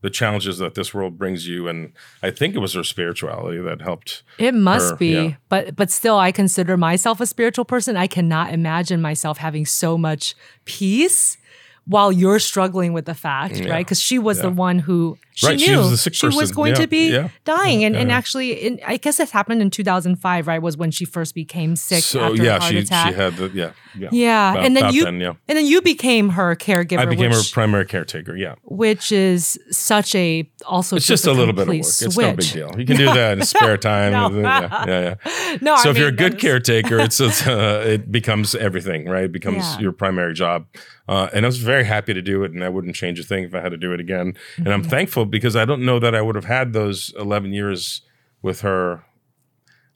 [SPEAKER 2] the challenges that this world brings you, and I think it was her spirituality that helped.
[SPEAKER 1] It must
[SPEAKER 2] her,
[SPEAKER 1] be,
[SPEAKER 2] yeah.
[SPEAKER 1] but but still, I consider myself a spiritual person. I cannot imagine myself having so much peace while you're struggling with the fact, right? Because she was the one who she
[SPEAKER 2] Right,
[SPEAKER 1] knew
[SPEAKER 2] she was
[SPEAKER 1] she was going
[SPEAKER 2] Yeah,
[SPEAKER 1] to be
[SPEAKER 2] yeah.
[SPEAKER 1] dying. And, and
[SPEAKER 2] Yeah.
[SPEAKER 1] actually, in, I guess this happened in 2005, right? Was when she first became sick
[SPEAKER 2] So
[SPEAKER 1] after
[SPEAKER 2] yeah,
[SPEAKER 1] a heart
[SPEAKER 2] she
[SPEAKER 1] attack.
[SPEAKER 2] she had the yeah yeah
[SPEAKER 1] yeah,
[SPEAKER 2] About-
[SPEAKER 1] and then you
[SPEAKER 2] then, yeah.
[SPEAKER 1] and then you became her caregiver,
[SPEAKER 2] I became her primary caretaker. Yeah,
[SPEAKER 1] which is such a also
[SPEAKER 2] it's just a little bit of work.
[SPEAKER 1] complete
[SPEAKER 2] It's no big deal. You can do that in spare time.
[SPEAKER 1] No.
[SPEAKER 2] yeah, yeah, yeah.
[SPEAKER 1] No,
[SPEAKER 2] so
[SPEAKER 1] I
[SPEAKER 2] if you're a good caretaker, it's, it's uh, it becomes everything, right? It becomes your primary job. Uh, and I was very happy to do it, and I wouldn't change a thing if I had to do it again. And I'm
[SPEAKER 1] Mhm.
[SPEAKER 2] thankful because I don't know that I would have had those 11 years with her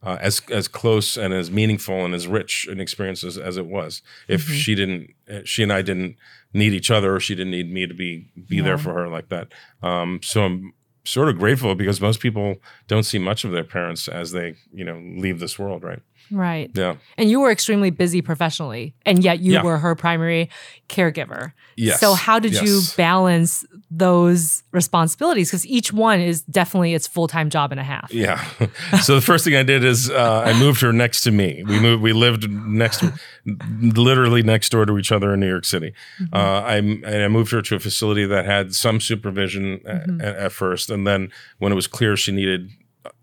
[SPEAKER 2] uh, as as close and as meaningful and as rich an experience as, as it was if
[SPEAKER 1] Mhm.
[SPEAKER 2] she didn't uh, she and I didn't need each other or she didn't need me to be be
[SPEAKER 1] Yeah.
[SPEAKER 2] there for her like that. Um, so I'm sort of grateful because most people don't see much of their parents as they you know leave this world, right?
[SPEAKER 1] Right.
[SPEAKER 2] Yeah.
[SPEAKER 1] And you were extremely busy professionally, and yet you
[SPEAKER 2] Yeah.
[SPEAKER 1] were her primary caregiver.
[SPEAKER 2] Yes.
[SPEAKER 1] So how did you balance those responsibilities? Because each one is definitely its full time job and a half.
[SPEAKER 2] Yeah. so the first thing I did is uh, I moved her next to me. We moved. We lived next, literally next door to each other in New York City.
[SPEAKER 1] Mm-hmm.
[SPEAKER 2] Uh, I and I moved her to a facility that had some supervision
[SPEAKER 1] Mhm.
[SPEAKER 2] at, at first, and then when it was clear she needed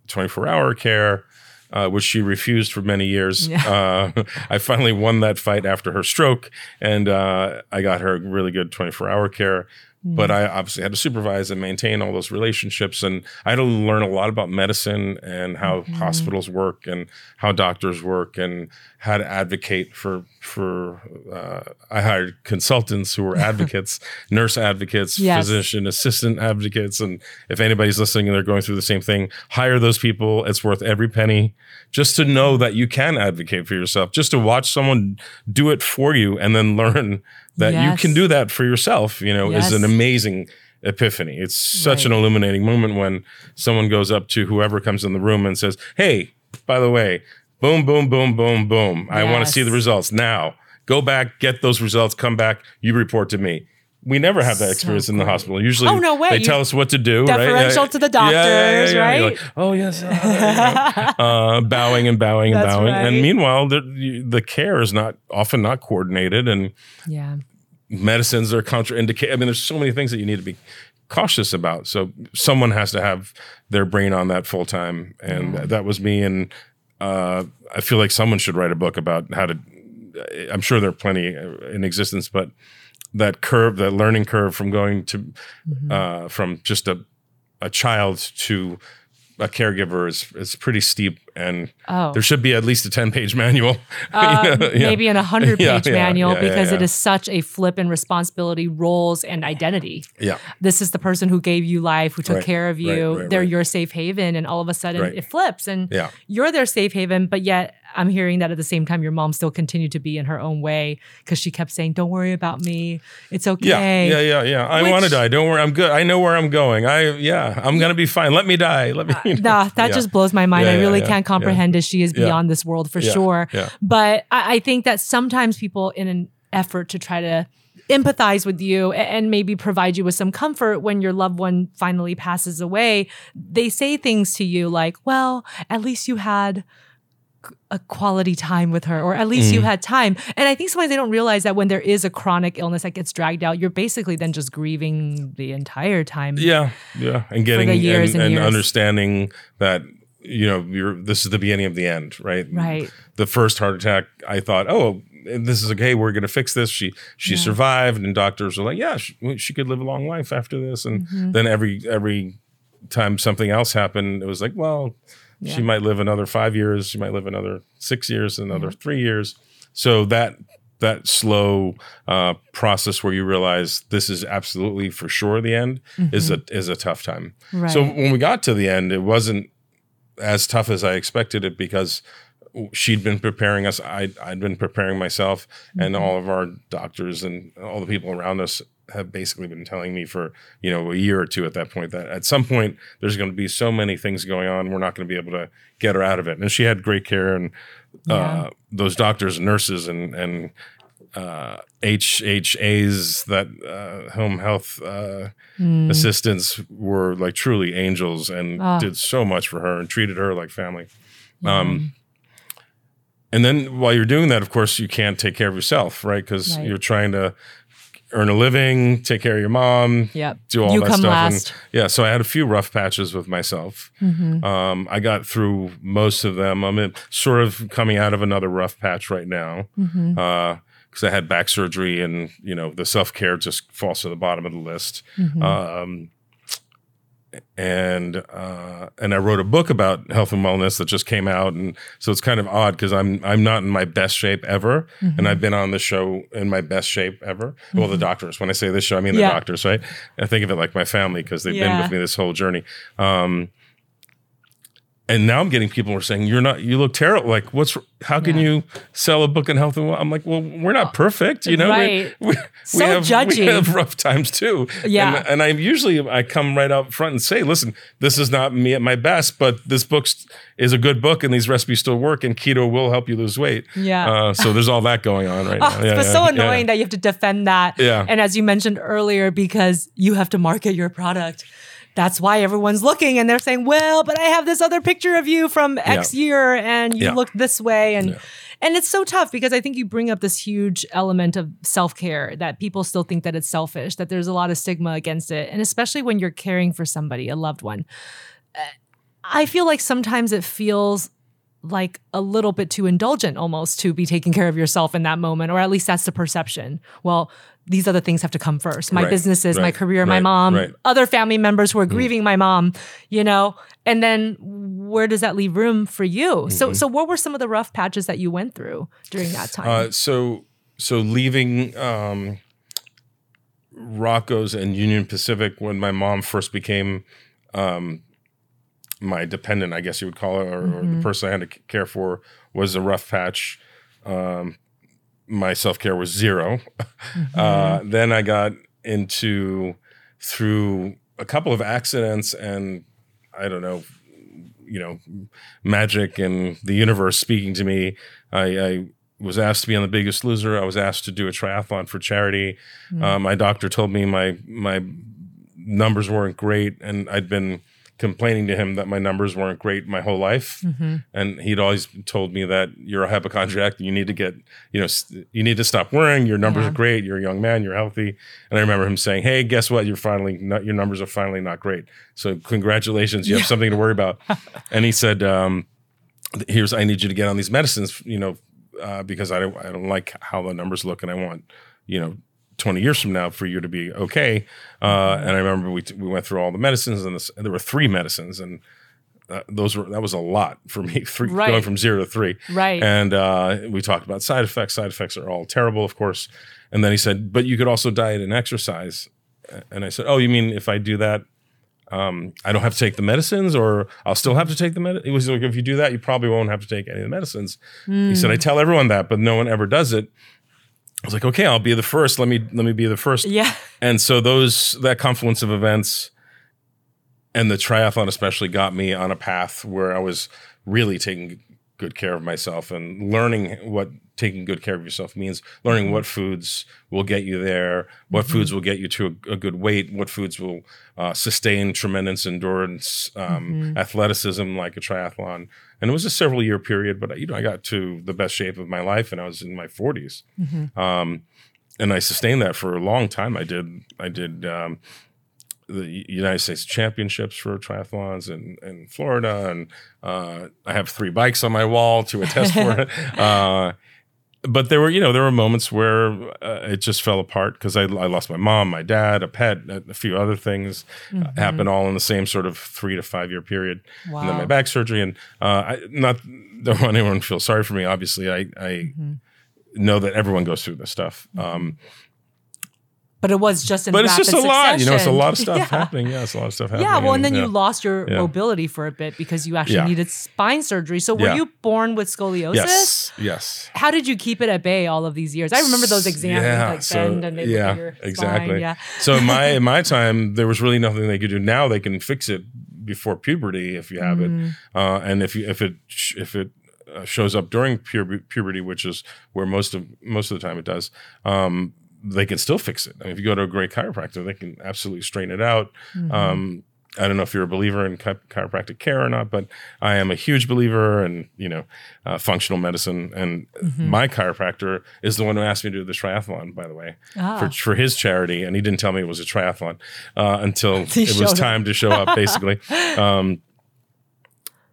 [SPEAKER 2] 24 hour care. Uh, which she refused for many years. Uh, I finally won that fight after her stroke, and uh, I got her really good 24 hour care but I obviously had to supervise and maintain all those relationships. And I had to learn a lot about medicine and how
[SPEAKER 1] Mhm.
[SPEAKER 2] hospitals work and how doctors work and how to advocate for for. Uh, I hired consultants who were advocates, nurse advocates,
[SPEAKER 1] Yes.
[SPEAKER 2] physician assistant advocates, and if anybody's listening and they're going through the same thing, hire those people. It's worth every penny just to know that you can advocate for yourself, just to watch someone do it for you and then learn that you can do that for yourself, you know, is an amazing epiphany. It's such
[SPEAKER 1] Right.
[SPEAKER 2] an illuminating moment when someone goes up to whoever comes in the room and says, Hey, by the way, boom, boom, boom, boom, boom. I want to see the results now. Go back, get those results, come back, you report to me. We never have that
[SPEAKER 1] So
[SPEAKER 2] experience in the hospital. Usually,
[SPEAKER 1] Oh, no way.
[SPEAKER 2] they
[SPEAKER 1] You-
[SPEAKER 2] tell us what to do. right?
[SPEAKER 1] Deferential
[SPEAKER 2] Yeah,
[SPEAKER 1] to the
[SPEAKER 2] yeah, yeah, yeah,
[SPEAKER 1] doctors,
[SPEAKER 2] yeah.
[SPEAKER 1] Right?
[SPEAKER 2] like, oh yes, uh, uh, bowing and bowing and
[SPEAKER 1] That's
[SPEAKER 2] bowing.
[SPEAKER 1] right.
[SPEAKER 2] And meanwhile, the the care is not often not coordinated, and
[SPEAKER 1] yeah.
[SPEAKER 2] medicines are contraindicated. I mean, there's so many things that you need to be cautious about. So someone has to have their brain on that full time, and
[SPEAKER 1] Yeah.
[SPEAKER 2] that was me. And uh, I feel like someone should write a book about how to. I'm sure there are plenty in existence, but that curve, that learning curve from going to
[SPEAKER 1] Mhm.
[SPEAKER 2] uh, from just a a child to a caregiver is is pretty steep, and
[SPEAKER 1] oh.
[SPEAKER 2] there should be at least a ten page manual.
[SPEAKER 1] Uh,
[SPEAKER 2] Yeah,
[SPEAKER 1] maybe an a hundred page
[SPEAKER 2] yeah,
[SPEAKER 1] manual
[SPEAKER 2] yeah,
[SPEAKER 1] because it is such a flip in responsibility, roles, and identity.
[SPEAKER 2] Yeah.
[SPEAKER 1] This is the person who gave you life, who took
[SPEAKER 2] Right,
[SPEAKER 1] care of you.
[SPEAKER 2] right, right,
[SPEAKER 1] They're your safe haven, and all of a sudden it flips, and you're their safe haven. But yet, I'm hearing that at the same time, your mom still continued to be in her own way because she kept saying, "Don't worry about me. It's okay."
[SPEAKER 2] Yeah, yeah, yeah, yeah. I
[SPEAKER 1] Which-
[SPEAKER 2] want to die. Don't worry. I'm good. I know where I'm going. I yeah, I'm gonna be fine. Let me die. Let me. Uh, you know.
[SPEAKER 1] Nah, that
[SPEAKER 2] Yeah.
[SPEAKER 1] just blows my mind.
[SPEAKER 2] Yeah,
[SPEAKER 1] I really can't comprehend as she is beyond this world for sure.
[SPEAKER 2] yeah.
[SPEAKER 1] But I, I think that sometimes people, in an effort to try to empathize with you and maybe provide you with some comfort when your loved one finally passes away, they say things to you like, well, at least you had a quality time with her or at least you
[SPEAKER 2] Mhm.
[SPEAKER 1] had time and i think sometimes they don't realize that when there is a chronic illness that gets dragged out you're basically then just grieving the entire time
[SPEAKER 2] Yeah, yeah, and getting
[SPEAKER 1] the years
[SPEAKER 2] and,
[SPEAKER 1] and
[SPEAKER 2] and
[SPEAKER 1] years.
[SPEAKER 2] understanding that you know you're this is the beginning of the end, right?
[SPEAKER 1] right
[SPEAKER 2] The first heart attack, I thought, oh, this is okay. We're gonna fix this. She she
[SPEAKER 1] Yeah.
[SPEAKER 2] survived, and doctors were like, yeah, she, she could live a long life after this. And
[SPEAKER 1] Mhm.
[SPEAKER 2] then every every time something else happened, it was like, well,
[SPEAKER 1] Yeah.
[SPEAKER 2] she might live another five years. She might live another six years, another three years. So that that slow uh, process where you realize this is absolutely for sure the end is a is a tough time.
[SPEAKER 1] right
[SPEAKER 2] So when we got to the end, it wasn't as tough as I expected it because she'd been preparing us. I I'd been preparing myself, and
[SPEAKER 1] Mhm.
[SPEAKER 2] all of our doctors and all the people around us have basically been telling me for you know a year or two at that point that at some point there's going to be so many things going on we're not going to be able to get her out of it and she had great care and
[SPEAKER 1] Yeah.
[SPEAKER 2] uh, those doctors and nurses and and uh, HHAs that uh, home health uh,
[SPEAKER 1] Mm.
[SPEAKER 2] assistants were like truly angels and
[SPEAKER 1] Ah.
[SPEAKER 2] did so much for her and treated her like family.
[SPEAKER 1] Yeah.
[SPEAKER 2] Um, and then while you're doing that, of course, you can't take care of yourself, right? Because
[SPEAKER 1] Right.
[SPEAKER 2] you're trying to earn a living, take care of your mom,
[SPEAKER 1] Yep.
[SPEAKER 2] do all
[SPEAKER 1] You
[SPEAKER 2] that
[SPEAKER 1] come
[SPEAKER 2] stuff.
[SPEAKER 1] last.
[SPEAKER 2] And yeah, so I had a few rough patches with myself.
[SPEAKER 1] Mm-hmm.
[SPEAKER 2] Um, I got through most of them. I'm in, sort of coming out of another rough patch right now
[SPEAKER 1] Mm-hmm.
[SPEAKER 2] because I had back surgery, and you know the self care just falls to the bottom of the list.
[SPEAKER 1] Mm-hmm.
[SPEAKER 2] Um, and uh, and I wrote a book about health and wellness that just came out, and so it's kind of odd because I'm I'm not in my best shape ever,
[SPEAKER 1] Mm-hmm.
[SPEAKER 2] and I've been on the show in my best shape ever. Well, the doctors. When I say this show, I mean the doctors, right? I think of it like my family because they've been with me this whole journey. Um, and now I'm getting people who are saying you're not, you look terrible. Like, what's, how can
[SPEAKER 1] Yeah.
[SPEAKER 2] you sell a book in health and well? I'm like, well, we're not perfect, you know. We-
[SPEAKER 1] Right.
[SPEAKER 2] We,
[SPEAKER 1] So
[SPEAKER 2] we have,
[SPEAKER 1] judgy.
[SPEAKER 2] We have rough times too.
[SPEAKER 1] Yeah.
[SPEAKER 2] And, and I usually I come right out front and say, listen, this is not me at my best, but this book is a good book, and these recipes still work, and keto will help you lose weight.
[SPEAKER 1] Yeah.
[SPEAKER 2] Uh, so there's all that going on right
[SPEAKER 1] Oh,
[SPEAKER 2] now. Yeah,
[SPEAKER 1] but
[SPEAKER 2] yeah,
[SPEAKER 1] so annoying that you have to defend that.
[SPEAKER 2] Yeah.
[SPEAKER 1] And as you mentioned earlier, because you have to market your product. That's why everyone's looking and they're saying, well, but I have this other picture of you from X
[SPEAKER 2] Yeah.
[SPEAKER 1] year and you
[SPEAKER 2] Yeah.
[SPEAKER 1] look this way. And
[SPEAKER 2] Yeah.
[SPEAKER 1] and it's so tough because I think you bring up this huge element of self-care that people still think that it's selfish, that there's a lot of stigma against it. And especially when you're caring for somebody, a loved one. Uh, I feel like sometimes it feels like a little bit too indulgent almost to be taking care of yourself in that moment, or at least that's the perception. Well, these other things have to come first. My
[SPEAKER 2] Right,
[SPEAKER 1] businesses, my
[SPEAKER 2] right,
[SPEAKER 1] career, my mom,
[SPEAKER 2] right.
[SPEAKER 1] other family members who are grieving my mom, you know, and then where does that leave room for you? So, so what were some of the rough patches that you went through during that time?
[SPEAKER 2] Uh, so so leaving um, Rocco's and Union Pacific when my mom first became um, my dependent, I guess you would call it, or, or
[SPEAKER 1] Mm-hmm.
[SPEAKER 2] the person I had to care for was a rough patch. Um, my self care was 0
[SPEAKER 1] Mm-hmm.
[SPEAKER 2] Uh, then I got into through a couple of accidents and I don't know, you know, magic and the universe speaking to me. I, I was asked to be on The Biggest Loser. I was asked to do a triathlon for charity. Uh, my doctor told me my my numbers weren't great, and I'd been complaining to him that my numbers weren't great my whole life. And he'd always told me that you're a hypochondriac. You need to get, you know, s- you need to stop worrying. Your numbers
[SPEAKER 1] Yeah.
[SPEAKER 2] are great. You're a young man. You're healthy. And I remember him saying, "Hey, guess what? You're finally not, your numbers are finally not great. So congratulations. You have something to worry about." and he said, um, "Here's I need you to get on these medicines. You know, uh, because I don't I don't like how the numbers look, and I want you know." 20 years from now for you to be okay. Uh, and I remember we, we went through all the medicines and, this, and there were three medicines and uh, those were, that was a lot for me, three,
[SPEAKER 1] Right.
[SPEAKER 2] going from zero to three.
[SPEAKER 1] Right.
[SPEAKER 2] And uh, we talked about side effects. Side effects are all terrible, of course. And then he said, but you could also diet and exercise. And I said, oh, you mean if I do that, um, I don't have to take the medicines or I'll still have to take the medicine. It was like, if you do that, you probably won't have to take any of the medicines. He said, I tell everyone that, but no one ever does it. I was like, okay, I'll be the first. Let me, let me be the first.
[SPEAKER 1] yeah.
[SPEAKER 2] And so those that confluence of events and the triathlon especially got me on a path where I was really taking good care of myself and learning what taking good care of yourself means, learning what foods will get you there, what foods will get you to a, a good weight, what foods will uh, sustain tremendous endurance, um, athleticism like a triathlon. And it was a several year period, but you know I got to the best shape of my life, and I was in my 40s Um, and I sustained that for a long time. I did I did um, the United States Championships for triathlons in, in Florida, and uh, I have three bikes on my wall to attest for it. Uh, but there were you know there were moments where uh, it just fell apart because I, I lost my mom, my dad, a pet, a, few other things uh, happened all in the same sort of three to five year period, and then my back surgery, and uh, I not don't want anyone to feel sorry for me. Obviously, I I know that everyone goes through this stuff. Um,
[SPEAKER 1] But it was just in
[SPEAKER 2] but it's just a
[SPEAKER 1] rapid
[SPEAKER 2] lot, you know. It's a lot of stuff
[SPEAKER 1] Yeah.
[SPEAKER 2] happening. Yeah, it's a lot of stuff happening.
[SPEAKER 1] Yeah, well, and then
[SPEAKER 2] yeah.
[SPEAKER 1] you lost your
[SPEAKER 2] Yeah.
[SPEAKER 1] mobility for a bit because you actually needed spine surgery. So were you born with scoliosis?
[SPEAKER 2] yes, yes.
[SPEAKER 1] How did you keep it at bay all of these years? I remember those exams
[SPEAKER 2] Yeah,
[SPEAKER 1] like
[SPEAKER 2] so-
[SPEAKER 1] bend and they
[SPEAKER 2] yeah,
[SPEAKER 1] your spine.
[SPEAKER 2] exactly.
[SPEAKER 1] Yeah.
[SPEAKER 2] So in my in my time, there was really nothing they could do. Now they can fix it before puberty if you have
[SPEAKER 1] Mm.
[SPEAKER 2] it, uh, and if you if it if it uh, shows up during pu- puberty, which is where most of most of the time it does. Um, they can still fix it. I mean, if you go to a great chiropractor, they can absolutely straighten it out.
[SPEAKER 1] Mm-hmm.
[SPEAKER 2] Um, I don't know if you're a believer in chi- chiropractic care or not, but I am a huge believer in you know uh, functional medicine. And
[SPEAKER 1] Mm-hmm.
[SPEAKER 2] my chiropractor is the one who asked me to do the triathlon, by the way,
[SPEAKER 1] Ah.
[SPEAKER 2] for for his charity, and he didn't tell me it was a triathlon uh, until it was
[SPEAKER 1] up.
[SPEAKER 2] time to show up, basically. um,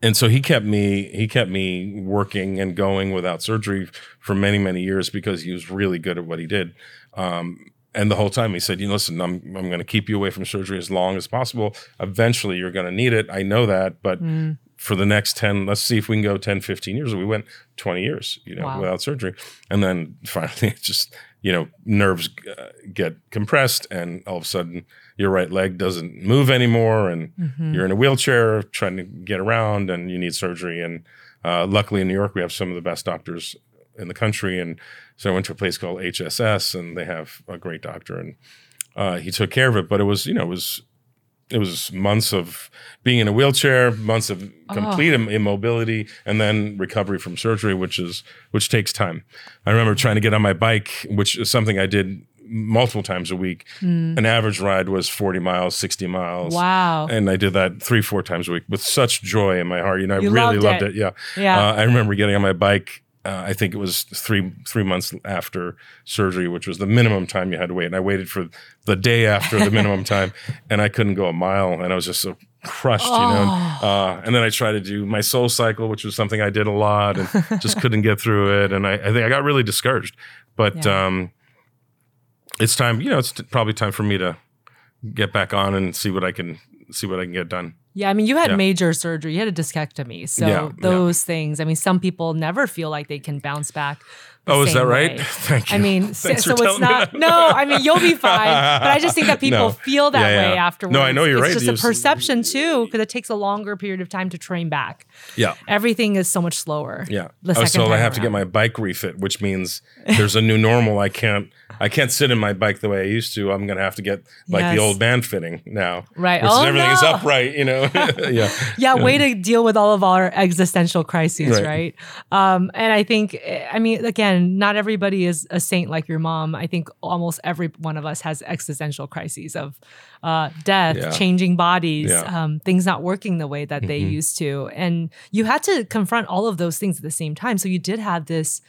[SPEAKER 2] and so he kept me he kept me working and going without surgery for many many years because he was really good at what he did um, and the whole time he said you listen i'm, I'm going to keep you away from surgery as long as possible eventually you're going to need it i know that but
[SPEAKER 1] Mm.
[SPEAKER 2] for the next 10 let's see if we can go 10 15 years we went 20 years you know
[SPEAKER 1] Wow.
[SPEAKER 2] without surgery and then finally it just you know nerves uh, get compressed and all of a sudden your right leg doesn't move anymore and
[SPEAKER 1] Mhm.
[SPEAKER 2] you're in a wheelchair trying to get around and you need surgery and uh, luckily in new york we have some of the best doctors in the country and so i went to a place called hss and they have a great doctor and uh, he took care of it but it was you know it was it was months of being in a wheelchair months of complete im- immobility and then recovery from surgery which is which takes time i remember trying to get on my bike which is something i did multiple times a week an average ride was 40 miles 60 miles
[SPEAKER 1] Wow.
[SPEAKER 2] and I did that three, four times a week with such joy in my heart. You know, I
[SPEAKER 1] You
[SPEAKER 2] really
[SPEAKER 1] loved
[SPEAKER 2] loved
[SPEAKER 1] it.
[SPEAKER 2] it. Yeah.
[SPEAKER 1] Yeah.
[SPEAKER 2] Uh, I remember getting on my bike. Uh, I think it was three three months after surgery, which was the minimum time you had to wait. And I waited for the day after the minimum time, and I couldn't go a mile, and I was just so crushed, you know.
[SPEAKER 1] Oh.
[SPEAKER 2] Uh, and then I tried to do my soul cycle, which was something I did a lot, and just couldn't get through it. And I, I think I got really discouraged. But
[SPEAKER 1] Yeah.
[SPEAKER 2] um, it's time, you know, it's t- probably time for me to get back on and see what I can see what I can get done.
[SPEAKER 1] Yeah, I mean, you had
[SPEAKER 2] Yeah.
[SPEAKER 1] major surgery. You had a discectomy. So
[SPEAKER 2] Yeah, yeah.
[SPEAKER 1] those things, I mean, some people never feel like they can bounce back.
[SPEAKER 2] Oh, is that right?
[SPEAKER 1] way.
[SPEAKER 2] Thank you.
[SPEAKER 1] I mean, so, so it's not. No, I mean, you'll be fine. But I just think that people
[SPEAKER 2] No.
[SPEAKER 1] feel that
[SPEAKER 2] Yeah,
[SPEAKER 1] way
[SPEAKER 2] yeah.
[SPEAKER 1] afterwards.
[SPEAKER 2] No, I know you're
[SPEAKER 1] it's
[SPEAKER 2] right.
[SPEAKER 1] It's
[SPEAKER 2] just
[SPEAKER 1] a perception too, because it takes a longer period of time to train back.
[SPEAKER 2] yeah.
[SPEAKER 1] Everything is so much slower.
[SPEAKER 2] Yeah.
[SPEAKER 1] The
[SPEAKER 2] I was
[SPEAKER 1] second
[SPEAKER 2] told I have to get my bike refit, which means there's a new normal. I can't I can't sit in my bike the way I used to. I'm gonna have to get like
[SPEAKER 1] Yes.
[SPEAKER 2] the old band fitting now.
[SPEAKER 1] Right.
[SPEAKER 2] Which
[SPEAKER 1] Oh,
[SPEAKER 2] is everything is upright, you know. yeah.
[SPEAKER 1] yeah, way to deal with all of our existential crises, right?
[SPEAKER 2] Right.
[SPEAKER 1] Um, and I think, I mean, again, not everybody is a saint like your mom. I think almost every one of us has existential crises of uh, death,
[SPEAKER 2] Yeah.
[SPEAKER 1] changing bodies,
[SPEAKER 2] Yeah.
[SPEAKER 1] um, things not working the way that they
[SPEAKER 2] Mhm.
[SPEAKER 1] used to, and you had to confront all of those things at the same time. So you did have this,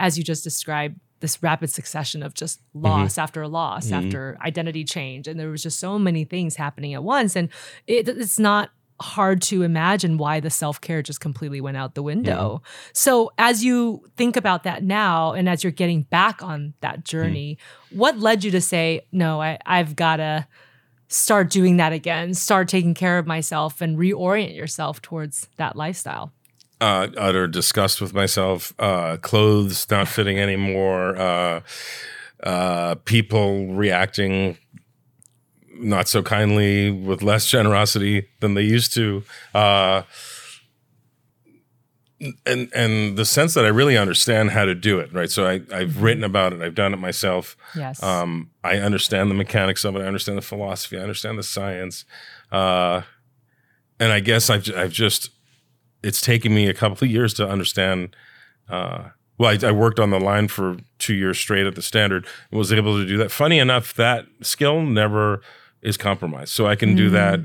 [SPEAKER 1] as you just described. This rapid succession of just
[SPEAKER 2] Mm-hmm.
[SPEAKER 1] loss after loss
[SPEAKER 2] Mhm.
[SPEAKER 1] after identity change, and there was just so many things happening at once, and it, it's not hard to imagine why the self care just completely went out the window. So, as you think about that now, and as you're getting back on that journey, what led you to say, no, I, I've got to start doing that again, start taking care of myself, and reorient yourself towards that lifestyle?
[SPEAKER 2] uh, utter disgust with myself, uh, clothes not fitting anymore, uh, uh, people reacting not so kindly with less generosity than they used to. Uh, and and the sense that I really understand how to do it, right? So I, I've written about it, I've done it myself.
[SPEAKER 1] Yes.
[SPEAKER 2] Um, I understand the mechanics of it. I understand the philosophy. I understand the science. Uh, and I guess I've I've just it's taken me a couple of years to understand. Uh, well, I, I worked on the line for two years straight at the standard and was able to do that. Funny enough, that skill never is compromised. So I can do that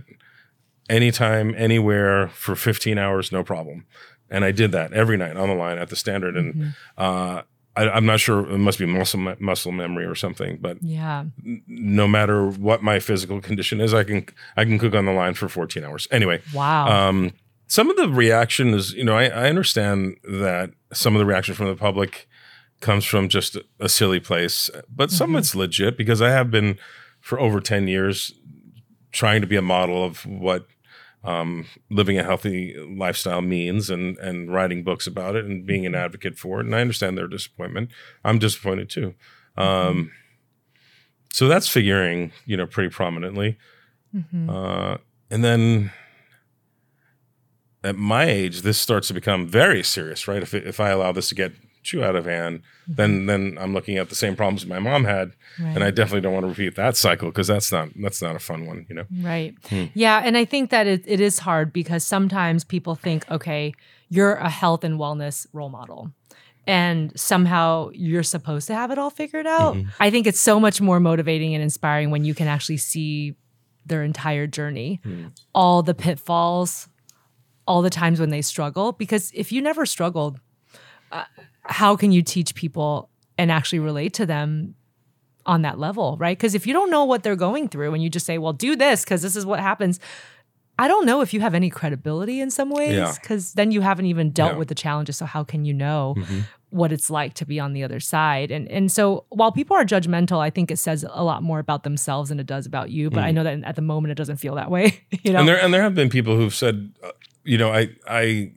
[SPEAKER 2] anytime, anywhere for 15 hours, no problem. And I did that every night on the line at the standard. And uh, I, I'm not sure it must be muscle muscle memory or something, but
[SPEAKER 1] yeah.
[SPEAKER 2] no matter what my physical condition is, I can I can cook on the line for 14 hours. Anyway,
[SPEAKER 1] Wow.
[SPEAKER 2] um, some of the reaction is, you know, I, I understand that some of the reaction from the public comes from just a, a silly place, but some of it's legit because I have been for over 10 years trying to be a model of what um, living a healthy lifestyle means and, and writing books about it and being an advocate for it. And I understand their disappointment. I'm disappointed too. Um, so that's figuring, you know, pretty prominently.
[SPEAKER 1] Mhm.
[SPEAKER 2] Uh, and then at my age, this starts to become very serious, right? If if I allow this to get too out of hand, then then I'm looking at the same problems my mom had, and I definitely don't want to repeat that cycle because that's not that's not a fun one, you know.
[SPEAKER 1] Right.
[SPEAKER 2] Hmm.
[SPEAKER 1] Yeah. And I think that it, it is hard because sometimes people think, okay, you're a health and wellness role model. And somehow you're supposed to have it all figured out.
[SPEAKER 2] Mhm.
[SPEAKER 1] I think it's so much more motivating and inspiring when you can actually see their entire journey, all the pitfalls, all the times when they struggle. Because if you never struggled, uh, how can you teach people and actually relate to them on that level, right? Because if you don't know what they're going through and you just say, well, do this because this is what happens, I don't know if you have any credibility in some ways
[SPEAKER 2] Yeah.
[SPEAKER 1] because then you haven't even dealt
[SPEAKER 2] Yeah.
[SPEAKER 1] with the challenges. So how can you know
[SPEAKER 2] Mhm.
[SPEAKER 1] what it's like to be on the other side? And and so while people are judgmental, I think it says a lot more about themselves than it does about you. But I know that at the moment it doesn't feel that way. You know,
[SPEAKER 2] Mm. And there and there have been people who've said, uh, you know, I I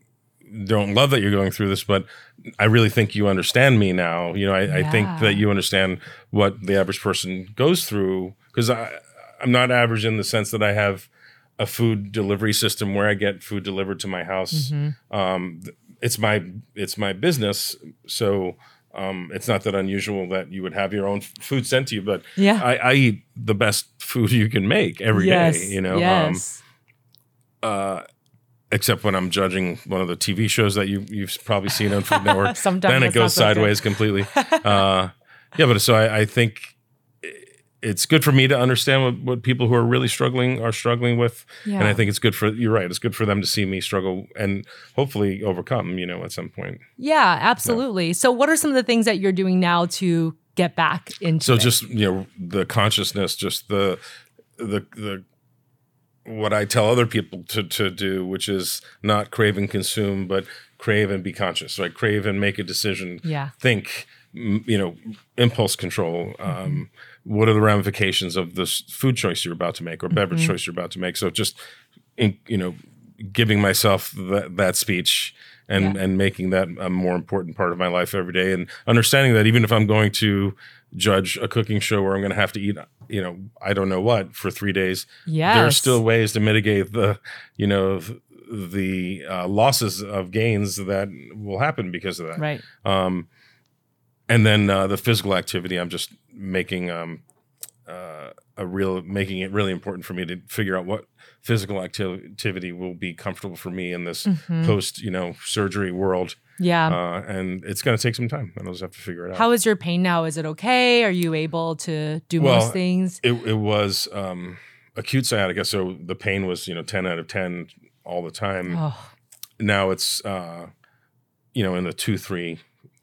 [SPEAKER 2] don't love that you're going through this, but I really think you understand me now. You know, I, I think that you understand what the average person goes through because I I'm not average in the sense that I have a food delivery system where I get food delivered to my house.
[SPEAKER 1] Mm-hmm.
[SPEAKER 2] Um, it's my it's my business, so. Um, it's not that unusual that you would have your own food sent to you, but
[SPEAKER 1] Yeah.
[SPEAKER 2] I, I eat the best food you can make every day.
[SPEAKER 1] yes,
[SPEAKER 2] You know, Um, uh, except when I'm judging one of the TV shows that you you've probably seen on Food Network.
[SPEAKER 1] Sometimes
[SPEAKER 2] then it goes
[SPEAKER 1] so
[SPEAKER 2] sideways completely. Uh, yeah, but so I, I think it's good for me to understand what, what people who are really struggling are struggling with, and I think it's good for you're right. It's good for them to see me struggle and hopefully overcome. You know, at some point.
[SPEAKER 1] Yeah, absolutely. So, what are some of the things that you're doing now to get back into?
[SPEAKER 2] So
[SPEAKER 1] it?
[SPEAKER 2] just you know the consciousness, just the the the what I tell other people to to do, which is not crave and consume, but crave and be conscious. Right, crave and make a decision.
[SPEAKER 1] Yeah.
[SPEAKER 2] Think. You know, impulse control. Um, what are the ramifications of this food choice you're about to make or beverage choice you're about to make? So just, in, you know, giving myself that, that speech and
[SPEAKER 1] Yeah.
[SPEAKER 2] and making that a more important part of my life every day, and understanding that even if I'm going to judge a cooking show where I'm going to have to eat, you know, I don't know what for three days,
[SPEAKER 1] Yeah,
[SPEAKER 2] there are still ways to mitigate the, you know, the uh, losses of gains that will happen because of that.
[SPEAKER 1] right.
[SPEAKER 2] Um, and then uh, the physical activity, I'm just making um, uh, a real, making it really important for me to figure out what physical acti- activity will be comfortable for me in this
[SPEAKER 1] Mhm.
[SPEAKER 2] post, you know, surgery world.
[SPEAKER 1] Yeah.
[SPEAKER 2] Uh, and it's going to take some time. and I'll just have to figure it out.
[SPEAKER 1] How is your pain now? Is it okay? Are you able to do
[SPEAKER 2] Well,
[SPEAKER 1] most things?
[SPEAKER 2] it, it was um, acute sciatica, so the pain was, you know, 10 out of 10 all the time.
[SPEAKER 1] Oh,
[SPEAKER 2] Now it's, uh, you know, in the two, three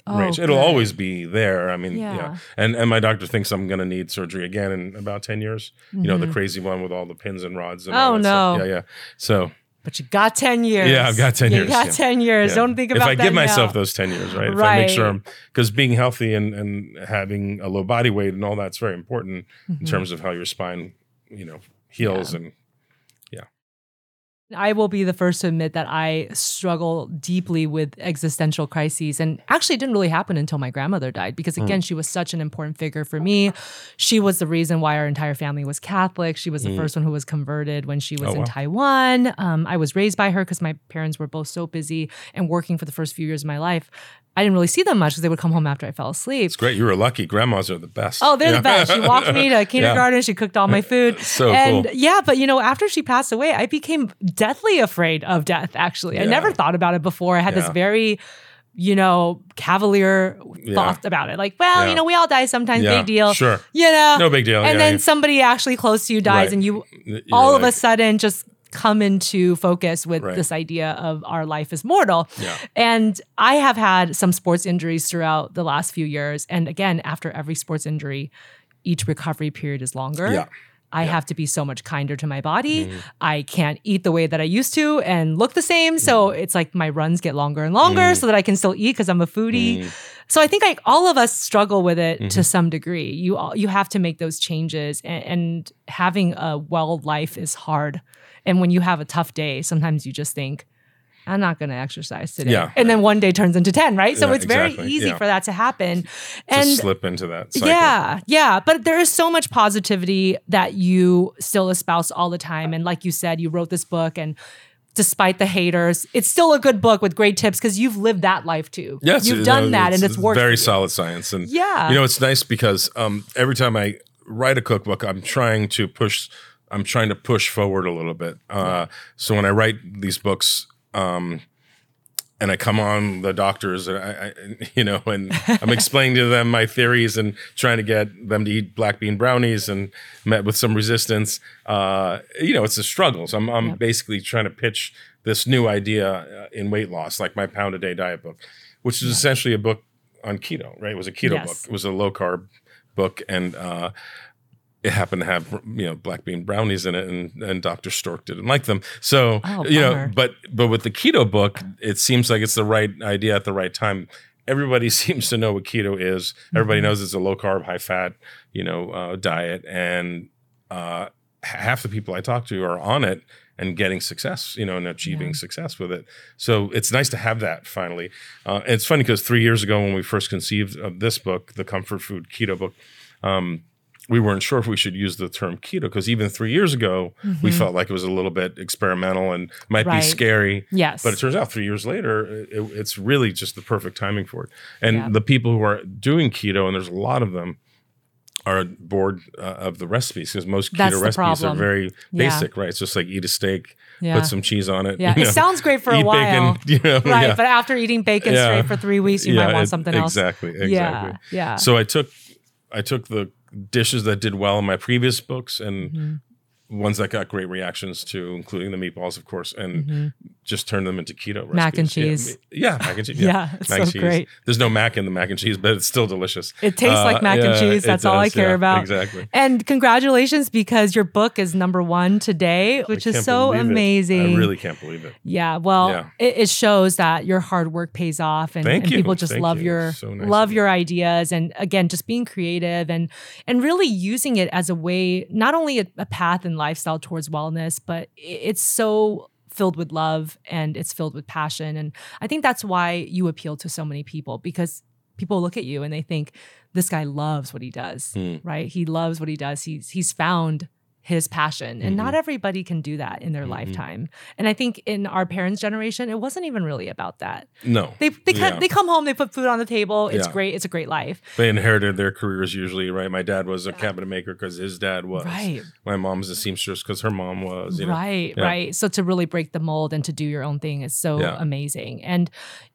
[SPEAKER 1] Oh,
[SPEAKER 2] range. It'll
[SPEAKER 1] good.
[SPEAKER 2] always be there. I mean, yeah.
[SPEAKER 1] Yeah.
[SPEAKER 2] And and my doctor thinks I'm going to need surgery again in about 10 years. You know, the
[SPEAKER 1] Mhm.
[SPEAKER 2] crazy one with all the pins and rods and
[SPEAKER 1] Oh,
[SPEAKER 2] all that stuff.
[SPEAKER 1] no.
[SPEAKER 2] Yeah, yeah. So,
[SPEAKER 1] but you got 10 years.
[SPEAKER 2] Yeah, I've got 10
[SPEAKER 1] You
[SPEAKER 2] years,
[SPEAKER 1] got
[SPEAKER 2] yeah.
[SPEAKER 1] 10 years.
[SPEAKER 2] yeah.
[SPEAKER 1] Don't think about
[SPEAKER 2] If I
[SPEAKER 1] that
[SPEAKER 2] give myself those 10 years, right? If I make sure I'm cuz being healthy and and having a low body weight and all that's very important in
[SPEAKER 1] Mhm.
[SPEAKER 2] terms of how your spine, you know, heals
[SPEAKER 1] Yeah.
[SPEAKER 2] and
[SPEAKER 1] I will be the first to admit that I struggle deeply with existential crises. And actually, it didn't really happen until my grandmother died because,
[SPEAKER 2] Hmm.
[SPEAKER 1] again, she was such an important figure for me. She was the reason why our entire family was Catholic. She was the
[SPEAKER 2] Mm.
[SPEAKER 1] first one who was converted when she was
[SPEAKER 2] Oh,
[SPEAKER 1] in
[SPEAKER 2] wow.
[SPEAKER 1] Taiwan. Um, I was raised by her because my parents were both so busy and working for the first few years of my life. I didn't really see them much because they would come home after I fell asleep.
[SPEAKER 2] it's great. You were lucky. Grandmas are the best.
[SPEAKER 1] Oh, they're
[SPEAKER 2] Yeah.
[SPEAKER 1] the best. She walked me to kindergarten. She cooked all my food.
[SPEAKER 2] So
[SPEAKER 1] and
[SPEAKER 2] cool.
[SPEAKER 1] yeah, but you know, after she passed away, I became deathly afraid of death, actually. I never thought about it before. I had this very, you know, cavalier
[SPEAKER 2] Yeah.
[SPEAKER 1] thoughts about it. Like, well,
[SPEAKER 2] Yeah.
[SPEAKER 1] you know, we all die sometimes,
[SPEAKER 2] Yeah,
[SPEAKER 1] big deal.
[SPEAKER 2] Sure.
[SPEAKER 1] You know?
[SPEAKER 2] No big deal.
[SPEAKER 1] and
[SPEAKER 2] yeah,
[SPEAKER 1] then
[SPEAKER 2] yeah.
[SPEAKER 1] somebody actually close to you dies
[SPEAKER 2] Right.
[SPEAKER 1] and you
[SPEAKER 2] You're
[SPEAKER 1] all of a sudden just come into focus with
[SPEAKER 2] Right.
[SPEAKER 1] this idea of our life is mortal.
[SPEAKER 2] Yeah.
[SPEAKER 1] And I have had some sports injuries throughout the last few years. And again, after every sports injury, each recovery period is longer.
[SPEAKER 2] Yeah.
[SPEAKER 1] I have to be so much kinder to my body.
[SPEAKER 2] Mhm.
[SPEAKER 1] I can't eat the way that I used to and look the same. So
[SPEAKER 2] Mm.
[SPEAKER 1] it's like my runs get longer and longer so that I can still eat because I'm a foodie.
[SPEAKER 2] Mm.
[SPEAKER 1] So I think like all of us struggle with it to
[SPEAKER 2] Mhm.
[SPEAKER 1] some degree. You all, you have to make those changes, and, and having a well life is hard. And when you have a tough day, sometimes you just think, I'm not going to exercise today,
[SPEAKER 2] Yeah.
[SPEAKER 1] and then one day turns into ten, right? So
[SPEAKER 2] Yeah,
[SPEAKER 1] it's very
[SPEAKER 2] exactly.
[SPEAKER 1] easy
[SPEAKER 2] Yeah.
[SPEAKER 1] for that to happen.
[SPEAKER 2] Just
[SPEAKER 1] And
[SPEAKER 2] slip into that cycle.
[SPEAKER 1] yeah, yeah. But there is so much positivity that you still espouse all the time. And like you said, you wrote this book and despite the haters, it's still a good book with great tips because you've lived that life too.
[SPEAKER 2] Yes,
[SPEAKER 1] You've
[SPEAKER 2] you
[SPEAKER 1] done
[SPEAKER 2] know,
[SPEAKER 1] that and it's worked.
[SPEAKER 2] Very solid science, and
[SPEAKER 1] Yeah.
[SPEAKER 2] you know it's nice because um, every time I write a cookbook, I'm trying to push. I'm trying to push forward a little bit. Uh, so when I write these books, um, and I come on the doctors, and I, I, you know, and I'm explaining to them my theories and trying to get them to eat black bean brownies, and met with some resistance. Uh, you know, it's a struggle. So I'm, I'm
[SPEAKER 1] Yep.
[SPEAKER 2] basically trying to pitch this new idea uh, in weight loss, like my pound a day diet book, which is essentially a book on keto. Right? It was a keto
[SPEAKER 1] Yes.
[SPEAKER 2] book. It was a low carb book, and uh, it happened to have you know black bean brownies in it, and and Dr. Stork didn't like them. So
[SPEAKER 1] Oh,
[SPEAKER 2] you know, but but with the keto book, it seems like it's the right idea at the right time. Everybody seems to know what keto is. Everybody
[SPEAKER 1] Mhm.
[SPEAKER 2] knows it's a low carb, high fat, you know, uh, diet, and uh, half the people I talk to are on it and getting success, you know, and achieving
[SPEAKER 1] Yeah.
[SPEAKER 2] success with it. So it's nice to have that finally. Uh, it's funny because three years ago when we first conceived of this book, the Comfort Food Keto book, um, we weren't sure if we should use the term keto because even three years ago we
[SPEAKER 1] Mhm.
[SPEAKER 2] felt like it was a little bit experimental and might
[SPEAKER 1] Right.
[SPEAKER 2] be scary.
[SPEAKER 1] Yes.
[SPEAKER 2] But it turns out three years later, it, it's really just the perfect timing for it. And
[SPEAKER 1] Yeah.
[SPEAKER 2] the people who are doing keto, and there's a lot of them, are bored uh, of the recipes because most
[SPEAKER 1] That's
[SPEAKER 2] keto recipes are very
[SPEAKER 1] Yeah.
[SPEAKER 2] basic, right? It's just like eat a steak,
[SPEAKER 1] yeah.
[SPEAKER 2] put some cheese on it.
[SPEAKER 1] yeah.
[SPEAKER 2] you
[SPEAKER 1] It sounds great for a while.
[SPEAKER 2] bacon, you know,
[SPEAKER 1] Right.
[SPEAKER 2] yeah.
[SPEAKER 1] But after eating bacon straight for three weeks, you might want
[SPEAKER 2] it-
[SPEAKER 1] something else.
[SPEAKER 2] Exactly, exactly.
[SPEAKER 1] Yeah. Yeah.
[SPEAKER 2] So I took I took the dishes that did well in my previous books and
[SPEAKER 1] Mhm.
[SPEAKER 2] Ones that got great reactions to, including the meatballs, of course, and
[SPEAKER 1] Mhm.
[SPEAKER 2] just turned them into keto recipes.
[SPEAKER 1] Mac and cheese.
[SPEAKER 2] Yeah, mac and cheese.
[SPEAKER 1] Yeah,
[SPEAKER 2] Yeah,
[SPEAKER 1] it's
[SPEAKER 2] mac and cheese.
[SPEAKER 1] great.
[SPEAKER 2] There's no mac in the mac and cheese, but it's still delicious.
[SPEAKER 1] It tastes like
[SPEAKER 2] Uh,
[SPEAKER 1] mac and cheese. That's all I care
[SPEAKER 2] yeah,
[SPEAKER 1] about.
[SPEAKER 2] Exactly.
[SPEAKER 1] And congratulations because your book is number one today, which is so
[SPEAKER 2] believe it.
[SPEAKER 1] amazing.
[SPEAKER 2] I really can't believe it.
[SPEAKER 1] Yeah, well,
[SPEAKER 2] Yeah.
[SPEAKER 1] It, it shows that your hard work pays off, and,
[SPEAKER 2] Thank
[SPEAKER 1] and
[SPEAKER 2] you.
[SPEAKER 1] people just
[SPEAKER 2] Thank
[SPEAKER 1] love
[SPEAKER 2] you.
[SPEAKER 1] your
[SPEAKER 2] So nice
[SPEAKER 1] love your ideas, and again, just being creative and and really using it as a way, not only a, a path and lifestyle towards wellness, but it's so filled with love and it's filled with passion, and I think that's why you appeal to so many people because people look at you and they think this guy loves what he does,
[SPEAKER 2] Hmm.
[SPEAKER 1] right? He loves what he does. He's he's found his passion, and not everybody can do that in their
[SPEAKER 2] Mhm.
[SPEAKER 1] lifetime. And I think in our parents' generation, it wasn't even really about that.
[SPEAKER 2] No,
[SPEAKER 1] They they come,
[SPEAKER 2] Yeah.
[SPEAKER 1] they come home, they put food on the table. It's
[SPEAKER 2] Yeah.
[SPEAKER 1] great. It's a great life.
[SPEAKER 2] they inherited their careers usually, right? My dad was a cabinet maker because his dad was.
[SPEAKER 1] Right.
[SPEAKER 2] My mom's a seamstress because her mom was. You know?
[SPEAKER 1] right,
[SPEAKER 2] Yeah.
[SPEAKER 1] right. So to really break the mold and to do your own thing is so
[SPEAKER 2] Yeah.
[SPEAKER 1] amazing. And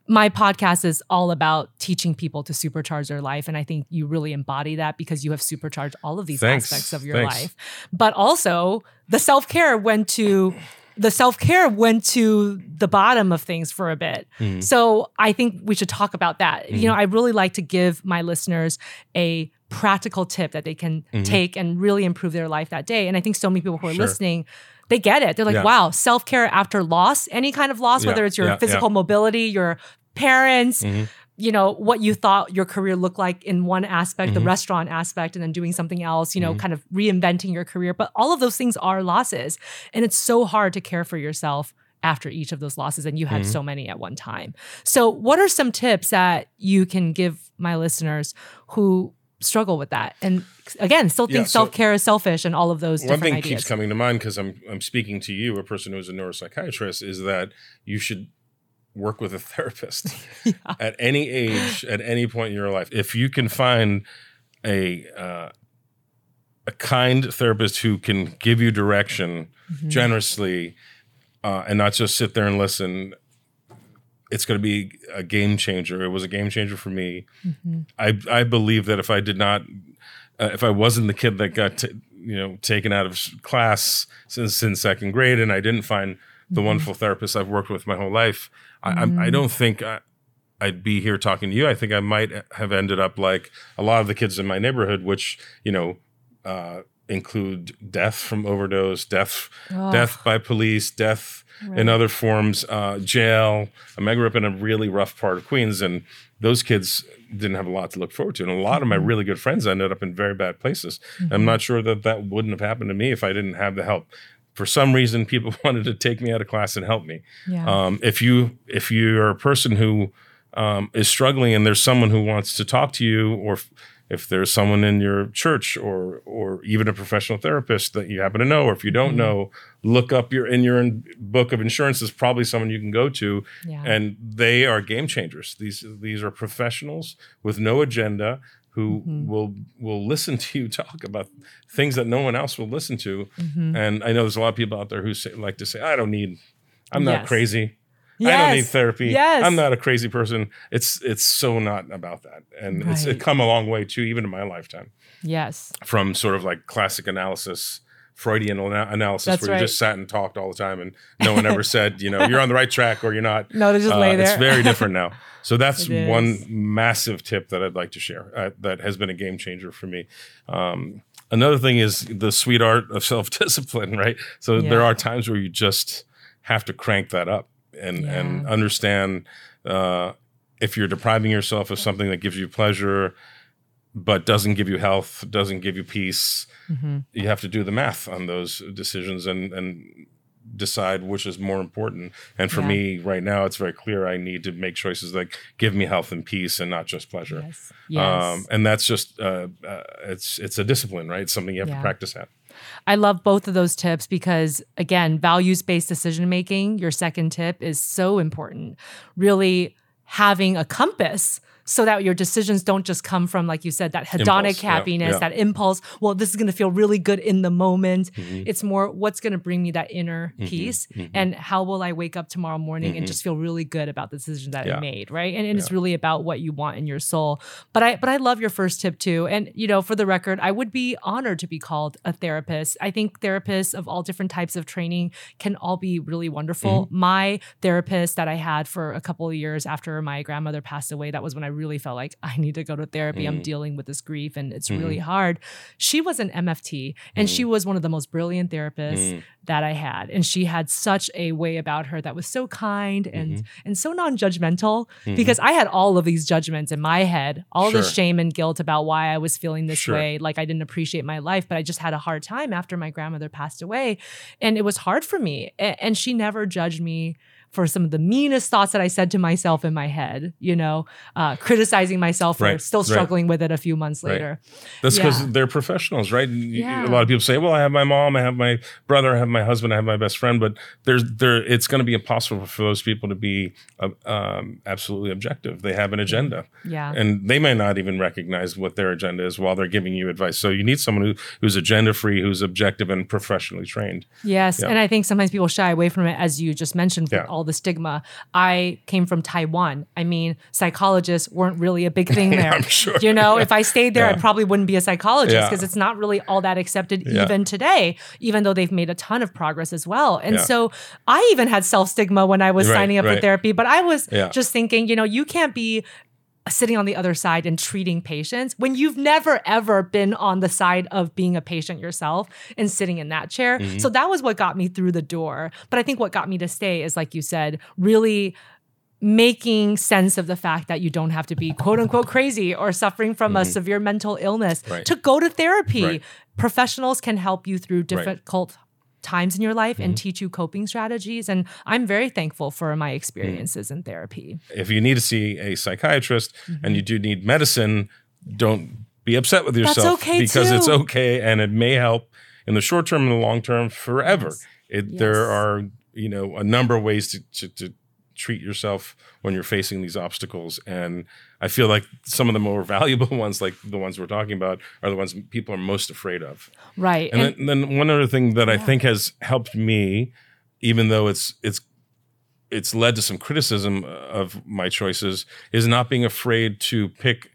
[SPEAKER 1] my podcast is all about teaching people to supercharge their life. And I think you really embody that because you have supercharged all of these
[SPEAKER 2] Thanks.
[SPEAKER 1] aspects of your
[SPEAKER 2] Thanks.
[SPEAKER 1] life. But also the self-care went to the self-care went to the bottom of things for a bit.
[SPEAKER 2] Mhm.
[SPEAKER 1] So I think we should talk about that. You
[SPEAKER 2] Mm-hmm.
[SPEAKER 1] know, I really like to give my listeners a practical tip that they can
[SPEAKER 2] Mhm.
[SPEAKER 1] take and really improve their life that day. And I think so many people who are
[SPEAKER 2] Sure.
[SPEAKER 1] listening, they get it. They're like,
[SPEAKER 2] Yeah.
[SPEAKER 1] wow, self care after loss, any kind of loss,
[SPEAKER 2] Yeah,
[SPEAKER 1] whether it's your
[SPEAKER 2] yeah,
[SPEAKER 1] physical mobility, your parents,
[SPEAKER 2] Mhm.
[SPEAKER 1] you know, what you thought your career looked like in one aspect, the
[SPEAKER 2] Mhm.
[SPEAKER 1] restaurant aspect, and then doing something else, you know,
[SPEAKER 2] Mhm.
[SPEAKER 1] kind of reinventing your career. But all of those things are losses. And it's so hard to care for yourself after each of those losses. And you had
[SPEAKER 2] Mhm.
[SPEAKER 1] so many at one time. So, what are some tips that you can give my listeners who struggle with that? And again, still think
[SPEAKER 2] Yeah, so-
[SPEAKER 1] self care is selfish and all of those
[SPEAKER 2] One thing
[SPEAKER 1] ideas.
[SPEAKER 2] keeps coming to mind because I'm I'm speaking to you, a person who's a neuropsychiatrist, is that you should work with a therapist at any age, at any point in your life. If you can find a uh, a kind therapist who can give you direction
[SPEAKER 1] Mhm.
[SPEAKER 2] generously uh, and not just sit there and listen, it's going to be a game changer. It was a game changer for me.
[SPEAKER 1] Mhm.
[SPEAKER 2] I I believe that if I did not, uh, if I wasn't the kid that got t- you know taken out of class since in second grade, and I didn't find the
[SPEAKER 1] Mhm.
[SPEAKER 2] wonderful therapist I've worked with my whole life, I, I, I
[SPEAKER 1] Mhm.
[SPEAKER 2] don't think I, I'd be here talking to you. I think I might have ended up like a lot of the kids in my neighborhood, which you know. Uh, include death from overdose, death,
[SPEAKER 1] Oh,
[SPEAKER 2] death by police, death
[SPEAKER 1] right.
[SPEAKER 2] in other forms, uh, jail. I, mean, I grew up in a really rough part of Queens, and those kids didn't have a lot to look forward to. And a lot of my
[SPEAKER 1] Mhm.
[SPEAKER 2] really good friends ended up in very bad places. I'm
[SPEAKER 1] Mhm.
[SPEAKER 2] not sure that that wouldn't have happened to me if I didn't have the help. For some reason, people wanted to take me out of class and help me.
[SPEAKER 1] Yeah.
[SPEAKER 2] Um, if you if you're a person who um, is struggling and there's someone who wants to talk to you, or if, if there's someone in your church or or even a professional therapist that you happen to know, or if you don't
[SPEAKER 1] Mhm.
[SPEAKER 2] know, look up your in your in- book of insurance is probably someone you can go to,
[SPEAKER 1] yeah.
[SPEAKER 2] and they are game changers. These these are professionals with no agenda who
[SPEAKER 1] Mhm.
[SPEAKER 2] will will listen to you talk about things that no one else will listen to.
[SPEAKER 1] Mhm.
[SPEAKER 2] And I know there's a lot of people out there who say, like to say, I don't need, I'm not
[SPEAKER 1] Yes.
[SPEAKER 2] crazy. I don't need therapy.
[SPEAKER 1] Yes.
[SPEAKER 2] I'm not a crazy person. It's it's so not about that, and it's it come a long way too, even in my lifetime,
[SPEAKER 1] Yes.
[SPEAKER 2] from sort of like classic analysis. Freudian ana- analysis,
[SPEAKER 1] That's
[SPEAKER 2] where
[SPEAKER 1] right.
[SPEAKER 2] you just sat and talked all the time, and no one ever said, you know, you're on the right track or you're not.
[SPEAKER 1] No, they just
[SPEAKER 2] Uh,
[SPEAKER 1] lay there.
[SPEAKER 2] It's very different now. So that's one massive tip that I'd like to share uh, that has been a game changer for me. Um, another thing is the sweet art of self discipline, right? So there are times where you just have to crank that up and and understand uh, if you're depriving yourself of something that gives you pleasure but doesn't give you health, doesn't give you peace.
[SPEAKER 1] Mhm.
[SPEAKER 2] You have to do the math on those decisions and and decide which is more important. And for
[SPEAKER 1] Yeah.
[SPEAKER 2] me right now, it's very clear I need to make choices that give me health and peace and not just pleasure.
[SPEAKER 1] Yes. Yes.
[SPEAKER 2] Um, and that's just uh, uh, it's it's a discipline, right? It's something you have
[SPEAKER 1] Yeah.
[SPEAKER 2] to practice at.
[SPEAKER 1] I love both of those tips because, again, values based decision making, your second tip is so important. Really having a compass so that your decisions don't just come from, like you said, that hedonic
[SPEAKER 2] Impulse,
[SPEAKER 1] happiness,
[SPEAKER 2] yeah.
[SPEAKER 1] that impulse. Well, this is going to feel really good in the moment.
[SPEAKER 2] Mhm.
[SPEAKER 1] It's more what's going to bring me that inner
[SPEAKER 2] Mhm,
[SPEAKER 1] peace
[SPEAKER 2] mhm.
[SPEAKER 1] and how will I wake up tomorrow morning and
[SPEAKER 2] Mhm.
[SPEAKER 1] just feel really good about the decision that I made, right? And, and it's really about what you want in your soul. But I but I love your first tip too. And you know, for the record, I would be honored to be called a therapist. I think therapists of all different types of training can all be really wonderful.
[SPEAKER 2] Mm-hmm.
[SPEAKER 1] My therapist that I had for a couple of years after my grandmother passed away, that was when I really felt like I need to go to therapy. I'm
[SPEAKER 2] Mhm.
[SPEAKER 1] dealing with this grief and it's
[SPEAKER 2] Mhm.
[SPEAKER 1] really hard. She was an MFT and she was one of the most brilliant therapists
[SPEAKER 2] Mm.
[SPEAKER 1] that I had. And she had such a way about her that was so kind and
[SPEAKER 2] Mhm.
[SPEAKER 1] and so non-judgmental
[SPEAKER 2] Mhm.
[SPEAKER 1] because I had all of these judgments in my head, all
[SPEAKER 2] Sure.
[SPEAKER 1] this shame and guilt about why I was feeling this
[SPEAKER 2] Sure.
[SPEAKER 1] way, like I didn't appreciate my life, but I just had a hard time after my grandmother passed away and it was hard for me. And she never judged me for some of the meanest thoughts that I said to myself in my head, you know, uh, criticizing myself for
[SPEAKER 2] Right,
[SPEAKER 1] still
[SPEAKER 2] right.
[SPEAKER 1] struggling with it a few months
[SPEAKER 2] Right.
[SPEAKER 1] later.
[SPEAKER 2] That's because
[SPEAKER 1] Yeah.
[SPEAKER 2] they're professionals, right?
[SPEAKER 1] Yeah.
[SPEAKER 2] A lot of people say, "Well, I have my mom, I have my brother, I have my husband, I have my best friend," but there's there. It's going to be impossible for those people to be uh, um, absolutely objective. They have an agenda,
[SPEAKER 1] Yeah.
[SPEAKER 2] and they may not even recognize what their agenda is while they're giving you advice. So you need someone who, who's agenda free, who's objective and professionally trained.
[SPEAKER 1] Yes.
[SPEAKER 2] Yeah.
[SPEAKER 1] And I think sometimes people shy away from it, as you just mentioned,
[SPEAKER 2] Yeah.
[SPEAKER 1] all the stigma. I came from Taiwan. I mean, psychologists weren't really a big thing there.
[SPEAKER 2] I'm sure.
[SPEAKER 1] You know, if I stayed there, I probably wouldn't be a psychologist
[SPEAKER 2] Yeah.
[SPEAKER 1] because it's not really all that accepted
[SPEAKER 2] Yeah.
[SPEAKER 1] even today, even though they've made a ton of progress as well. And
[SPEAKER 2] Yeah.
[SPEAKER 1] so I even had self stigma when I was
[SPEAKER 2] Right,
[SPEAKER 1] signing up for therapy, but I was
[SPEAKER 2] Yeah.
[SPEAKER 1] just thinking, you know, you can't be sitting on the other side and treating patients when you've never ever been on the side of being a patient yourself and sitting in that chair.
[SPEAKER 2] Mm-hmm.
[SPEAKER 1] So that was what got me through the door. But I think what got me to stay is like you said, really making sense of the fact that you don't have to be quote unquote crazy or suffering from a severe mental illness
[SPEAKER 2] Mm-hmm. Right.
[SPEAKER 1] to go to therapy.
[SPEAKER 2] Right.
[SPEAKER 1] Professionals can help you through.
[SPEAKER 2] Mm-hmm.
[SPEAKER 1] difficult times in your life and mm-hmm. teach you coping strategies and I'm very thankful for my mm-hmm. experiences in therapy.
[SPEAKER 2] If you need to see a psychiatrist and you mm-hmm. do need medicine, don't be upset with
[SPEAKER 1] That's
[SPEAKER 2] yourself
[SPEAKER 1] okay,
[SPEAKER 2] because
[SPEAKER 1] too.
[SPEAKER 2] it's okay and it may help in the short term and the long term forever.
[SPEAKER 1] Yes.
[SPEAKER 2] It,
[SPEAKER 1] Yes.
[SPEAKER 2] There are you know a number of ways to, to, to treat yourself when you're facing these obstacles, and I feel like some of the more valuable ones, like the ones we're talking about, are the ones people are most afraid of.
[SPEAKER 1] Right.
[SPEAKER 2] And, then, then one other thing that I think has helped me, even though it's it's it's led to some criticism of my choices, is not being afraid to pick.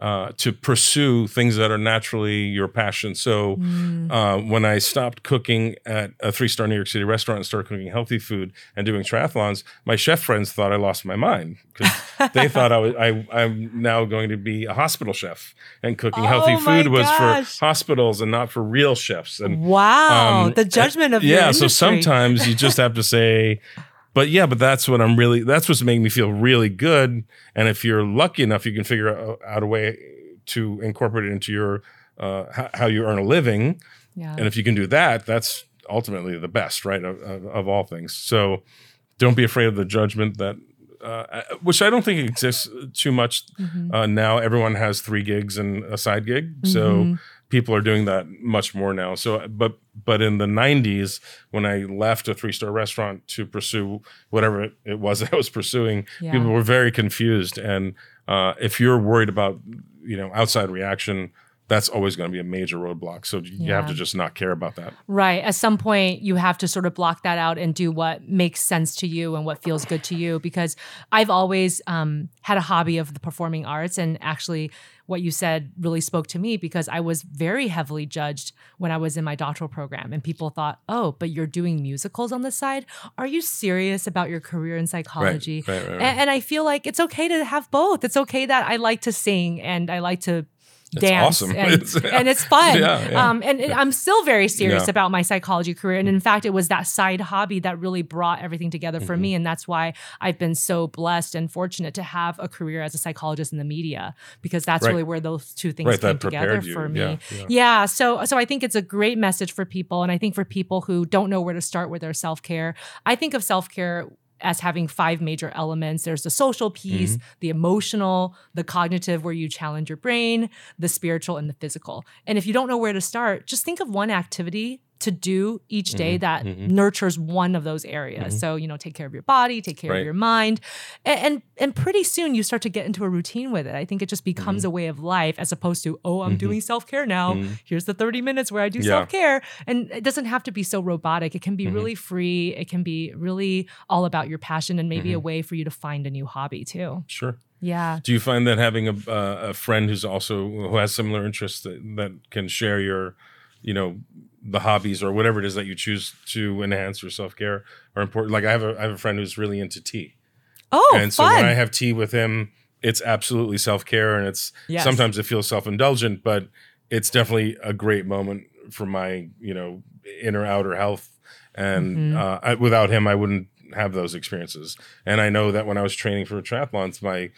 [SPEAKER 2] Uh, to pursue things that are naturally your passion. So,
[SPEAKER 1] Mm.
[SPEAKER 2] uh, when I stopped cooking at a three star New York City restaurant and started cooking healthy food and doing triathlons, my chef friends thought I lost my mind because they thought I was I, I'm now going to be a hospital chef and cooking healthy
[SPEAKER 1] Oh my
[SPEAKER 2] food was
[SPEAKER 1] gosh.
[SPEAKER 2] for hospitals and not for real chefs. And
[SPEAKER 1] Wow,
[SPEAKER 2] um,
[SPEAKER 1] the judgment of
[SPEAKER 2] yeah, so sometimes you just have to say, but yeah, but that's what I'm really. That's what's making me feel really good. And if you're lucky enough, you can figure out, out a way to incorporate it into your uh, how, how you earn a living.
[SPEAKER 1] yeah.
[SPEAKER 2] And if you can do that, that's ultimately the best, right? Of, of, of all things. So don't be afraid of the judgment that. Uh, which I don't think exists too much
[SPEAKER 1] Mhm.
[SPEAKER 2] uh, now. Everyone has three gigs and a side gig, so
[SPEAKER 1] Mhm.
[SPEAKER 2] People are doing that much more now. So, but but in the '90s, when I left a three star restaurant to pursue whatever it, it was that I was pursuing,
[SPEAKER 1] Yeah.
[SPEAKER 2] people were very confused. And uh, if you're worried about you know outside reaction, that's always going to be a major roadblock. So you have to just not care about that.
[SPEAKER 1] Right. At some point, you have to sort of block that out and do what makes sense to you and what feels good to you. Because I've always um, had a hobby of the performing arts. And actually, what you said really spoke to me because I was very heavily judged when I was in my doctoral program. And people thought, oh, but you're doing musicals on the side? Are you serious about your career in psychology?
[SPEAKER 2] right, right, right.
[SPEAKER 1] And, and I feel like it's okay to have both. It's okay that I like to sing and I like to.
[SPEAKER 2] It's
[SPEAKER 1] dance
[SPEAKER 2] awesome.
[SPEAKER 1] and,
[SPEAKER 2] It's-
[SPEAKER 1] and it's fun
[SPEAKER 2] Yeah, yeah.
[SPEAKER 1] um and, i'm still very serious
[SPEAKER 2] Yeah.
[SPEAKER 1] about my psychology career and in fact it was that side hobby that really brought everything together for
[SPEAKER 2] Mm-hmm.
[SPEAKER 1] me and that's why i've been so blessed and fortunate to have a career as a psychologist in the media because that's
[SPEAKER 2] Right.
[SPEAKER 1] really where those two things
[SPEAKER 2] Right,
[SPEAKER 1] came together
[SPEAKER 2] you.
[SPEAKER 1] for me
[SPEAKER 2] Yeah, yeah.
[SPEAKER 1] yeah so so i think it's a great message for people and i think for people who don't know where to start with their self-care i think of self-care as having five major elements. There's the social piece,
[SPEAKER 2] Mm-hmm.
[SPEAKER 1] the emotional, the cognitive, where you challenge your brain, the spiritual, and the physical. And if you don't know where to start, just think of one activity to do each day
[SPEAKER 2] Mm-hmm.
[SPEAKER 1] that nurtures one of those areas. So, you know, take care of your body, take care
[SPEAKER 2] Right.
[SPEAKER 1] of your mind. And, and and pretty soon you start to get into a routine with it. I think it just becomes
[SPEAKER 2] Mm-hmm.
[SPEAKER 1] a way of life as opposed to, oh, I'm doing self-care now. Here's the 30 minutes where I do
[SPEAKER 2] Yeah.
[SPEAKER 1] self-care. And it doesn't have to be so robotic. It can
[SPEAKER 2] Mm-hmm.
[SPEAKER 1] be really free. It can be really all about your passion and maybe a
[SPEAKER 2] Mm-hmm.
[SPEAKER 1] way for you to find a new hobby too.
[SPEAKER 2] Sure.
[SPEAKER 1] Yeah.
[SPEAKER 2] Do you find that having a, uh, a friend who's also who has similar interests that, that can share your, you know, the hobbies or whatever it is that you choose to enhance your self care are important? Like I have a I have a friend who's really into tea,
[SPEAKER 1] Oh,
[SPEAKER 2] and so
[SPEAKER 1] fun.
[SPEAKER 2] when I have tea with him, it's absolutely self care, and it's
[SPEAKER 1] Yes.
[SPEAKER 2] sometimes it feels self indulgent, but it's definitely a great moment for my you know inner outer health. And
[SPEAKER 1] Mm-hmm.
[SPEAKER 2] uh, I, without him, I wouldn't have those experiences. And I know that when I was training for triathlons, my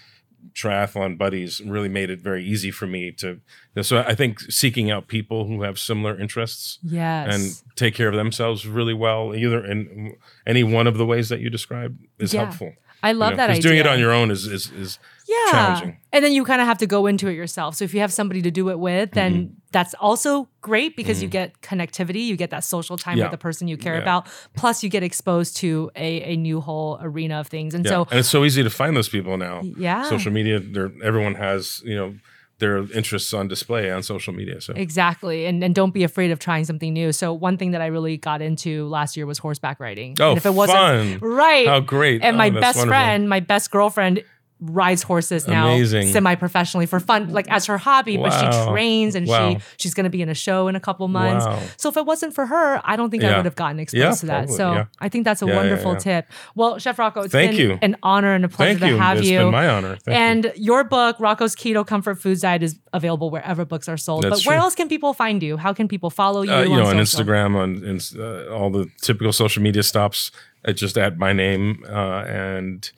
[SPEAKER 2] triathlon buddies really made it very easy for me to. So I think seeking out people who have similar interests
[SPEAKER 1] yes.
[SPEAKER 2] and take care of themselves really well, either in any one of the ways that you described, is
[SPEAKER 1] Yeah.
[SPEAKER 2] helpful.
[SPEAKER 1] I love that
[SPEAKER 2] Because
[SPEAKER 1] idea.
[SPEAKER 2] doing it on your own is is, is
[SPEAKER 1] yeah.
[SPEAKER 2] challenging.
[SPEAKER 1] And then you kind of have to go into it yourself. So if you have somebody to do it with, then
[SPEAKER 2] Mm-hmm.
[SPEAKER 1] that's also great because you get connectivity, you get that social time
[SPEAKER 2] Yeah.
[SPEAKER 1] with the person you care
[SPEAKER 2] Yeah.
[SPEAKER 1] about. Plus, you get exposed to a, a new whole arena of things. And
[SPEAKER 2] Yeah.
[SPEAKER 1] so,
[SPEAKER 2] and it's so easy to find those people now.
[SPEAKER 1] Yeah.
[SPEAKER 2] social media. Everyone has you know their interests on display on social media. So
[SPEAKER 1] Exactly. And and don't be afraid of trying something new. So one thing that I really got into last year was horseback riding.
[SPEAKER 2] Oh,
[SPEAKER 1] and if it wasn't
[SPEAKER 2] fun.
[SPEAKER 1] right.
[SPEAKER 2] How great.
[SPEAKER 1] And
[SPEAKER 2] Oh,
[SPEAKER 1] my best
[SPEAKER 2] wonderful.
[SPEAKER 1] friend, my best girlfriend rides horses now semi-professionally for fun like as her hobby but she trains and
[SPEAKER 2] Wow.
[SPEAKER 1] she she's going to be in a show in a couple months
[SPEAKER 2] Wow.
[SPEAKER 1] so if it wasn't for her i don't think i would have gotten exposed
[SPEAKER 2] Yeah,
[SPEAKER 1] to that
[SPEAKER 2] probably,
[SPEAKER 1] so
[SPEAKER 2] yeah.
[SPEAKER 1] i think that's a
[SPEAKER 2] Yeah, yeah,
[SPEAKER 1] wonderful
[SPEAKER 2] yeah.
[SPEAKER 1] tip well chef rocco it's
[SPEAKER 2] Thank
[SPEAKER 1] been
[SPEAKER 2] you.
[SPEAKER 1] an honor and a pleasure
[SPEAKER 2] Thank you.
[SPEAKER 1] to have
[SPEAKER 2] It's
[SPEAKER 1] you
[SPEAKER 2] been my honor. Thank you.
[SPEAKER 1] and your book, Rocco's Keto Comfort Foods Diet, is available wherever books are sold.
[SPEAKER 2] That's
[SPEAKER 1] but where
[SPEAKER 2] true.
[SPEAKER 1] else can people find you? How can people follow you?
[SPEAKER 2] uh, you know, on
[SPEAKER 1] social?
[SPEAKER 2] Instagram, on, in, uh, all the typical social media stops. I just add my name, uh, and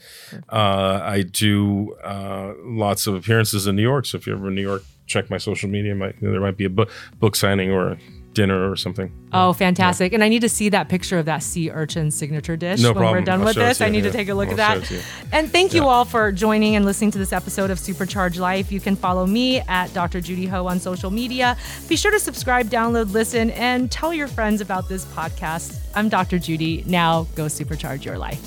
[SPEAKER 2] uh, I do uh, lots of appearances in New York. So if you're ever in New York, check my social media. There might be a book book signing or dinner or something.
[SPEAKER 1] Oh, fantastic. And I need to see that picture of that sea urchin signature dish
[SPEAKER 2] No
[SPEAKER 1] when we're done
[SPEAKER 2] I'll
[SPEAKER 1] with this. I need to take a look
[SPEAKER 2] I'll
[SPEAKER 1] at that.
[SPEAKER 2] it to you.
[SPEAKER 1] And thank you
[SPEAKER 2] Yeah.
[SPEAKER 1] all for joining and listening to this episode of Supercharge Life. You can follow me at Dr. Judy Ho on social media. Be sure to subscribe, download, listen, and tell your friends about this podcast. I'm Dr. Judy. Now go supercharge your life.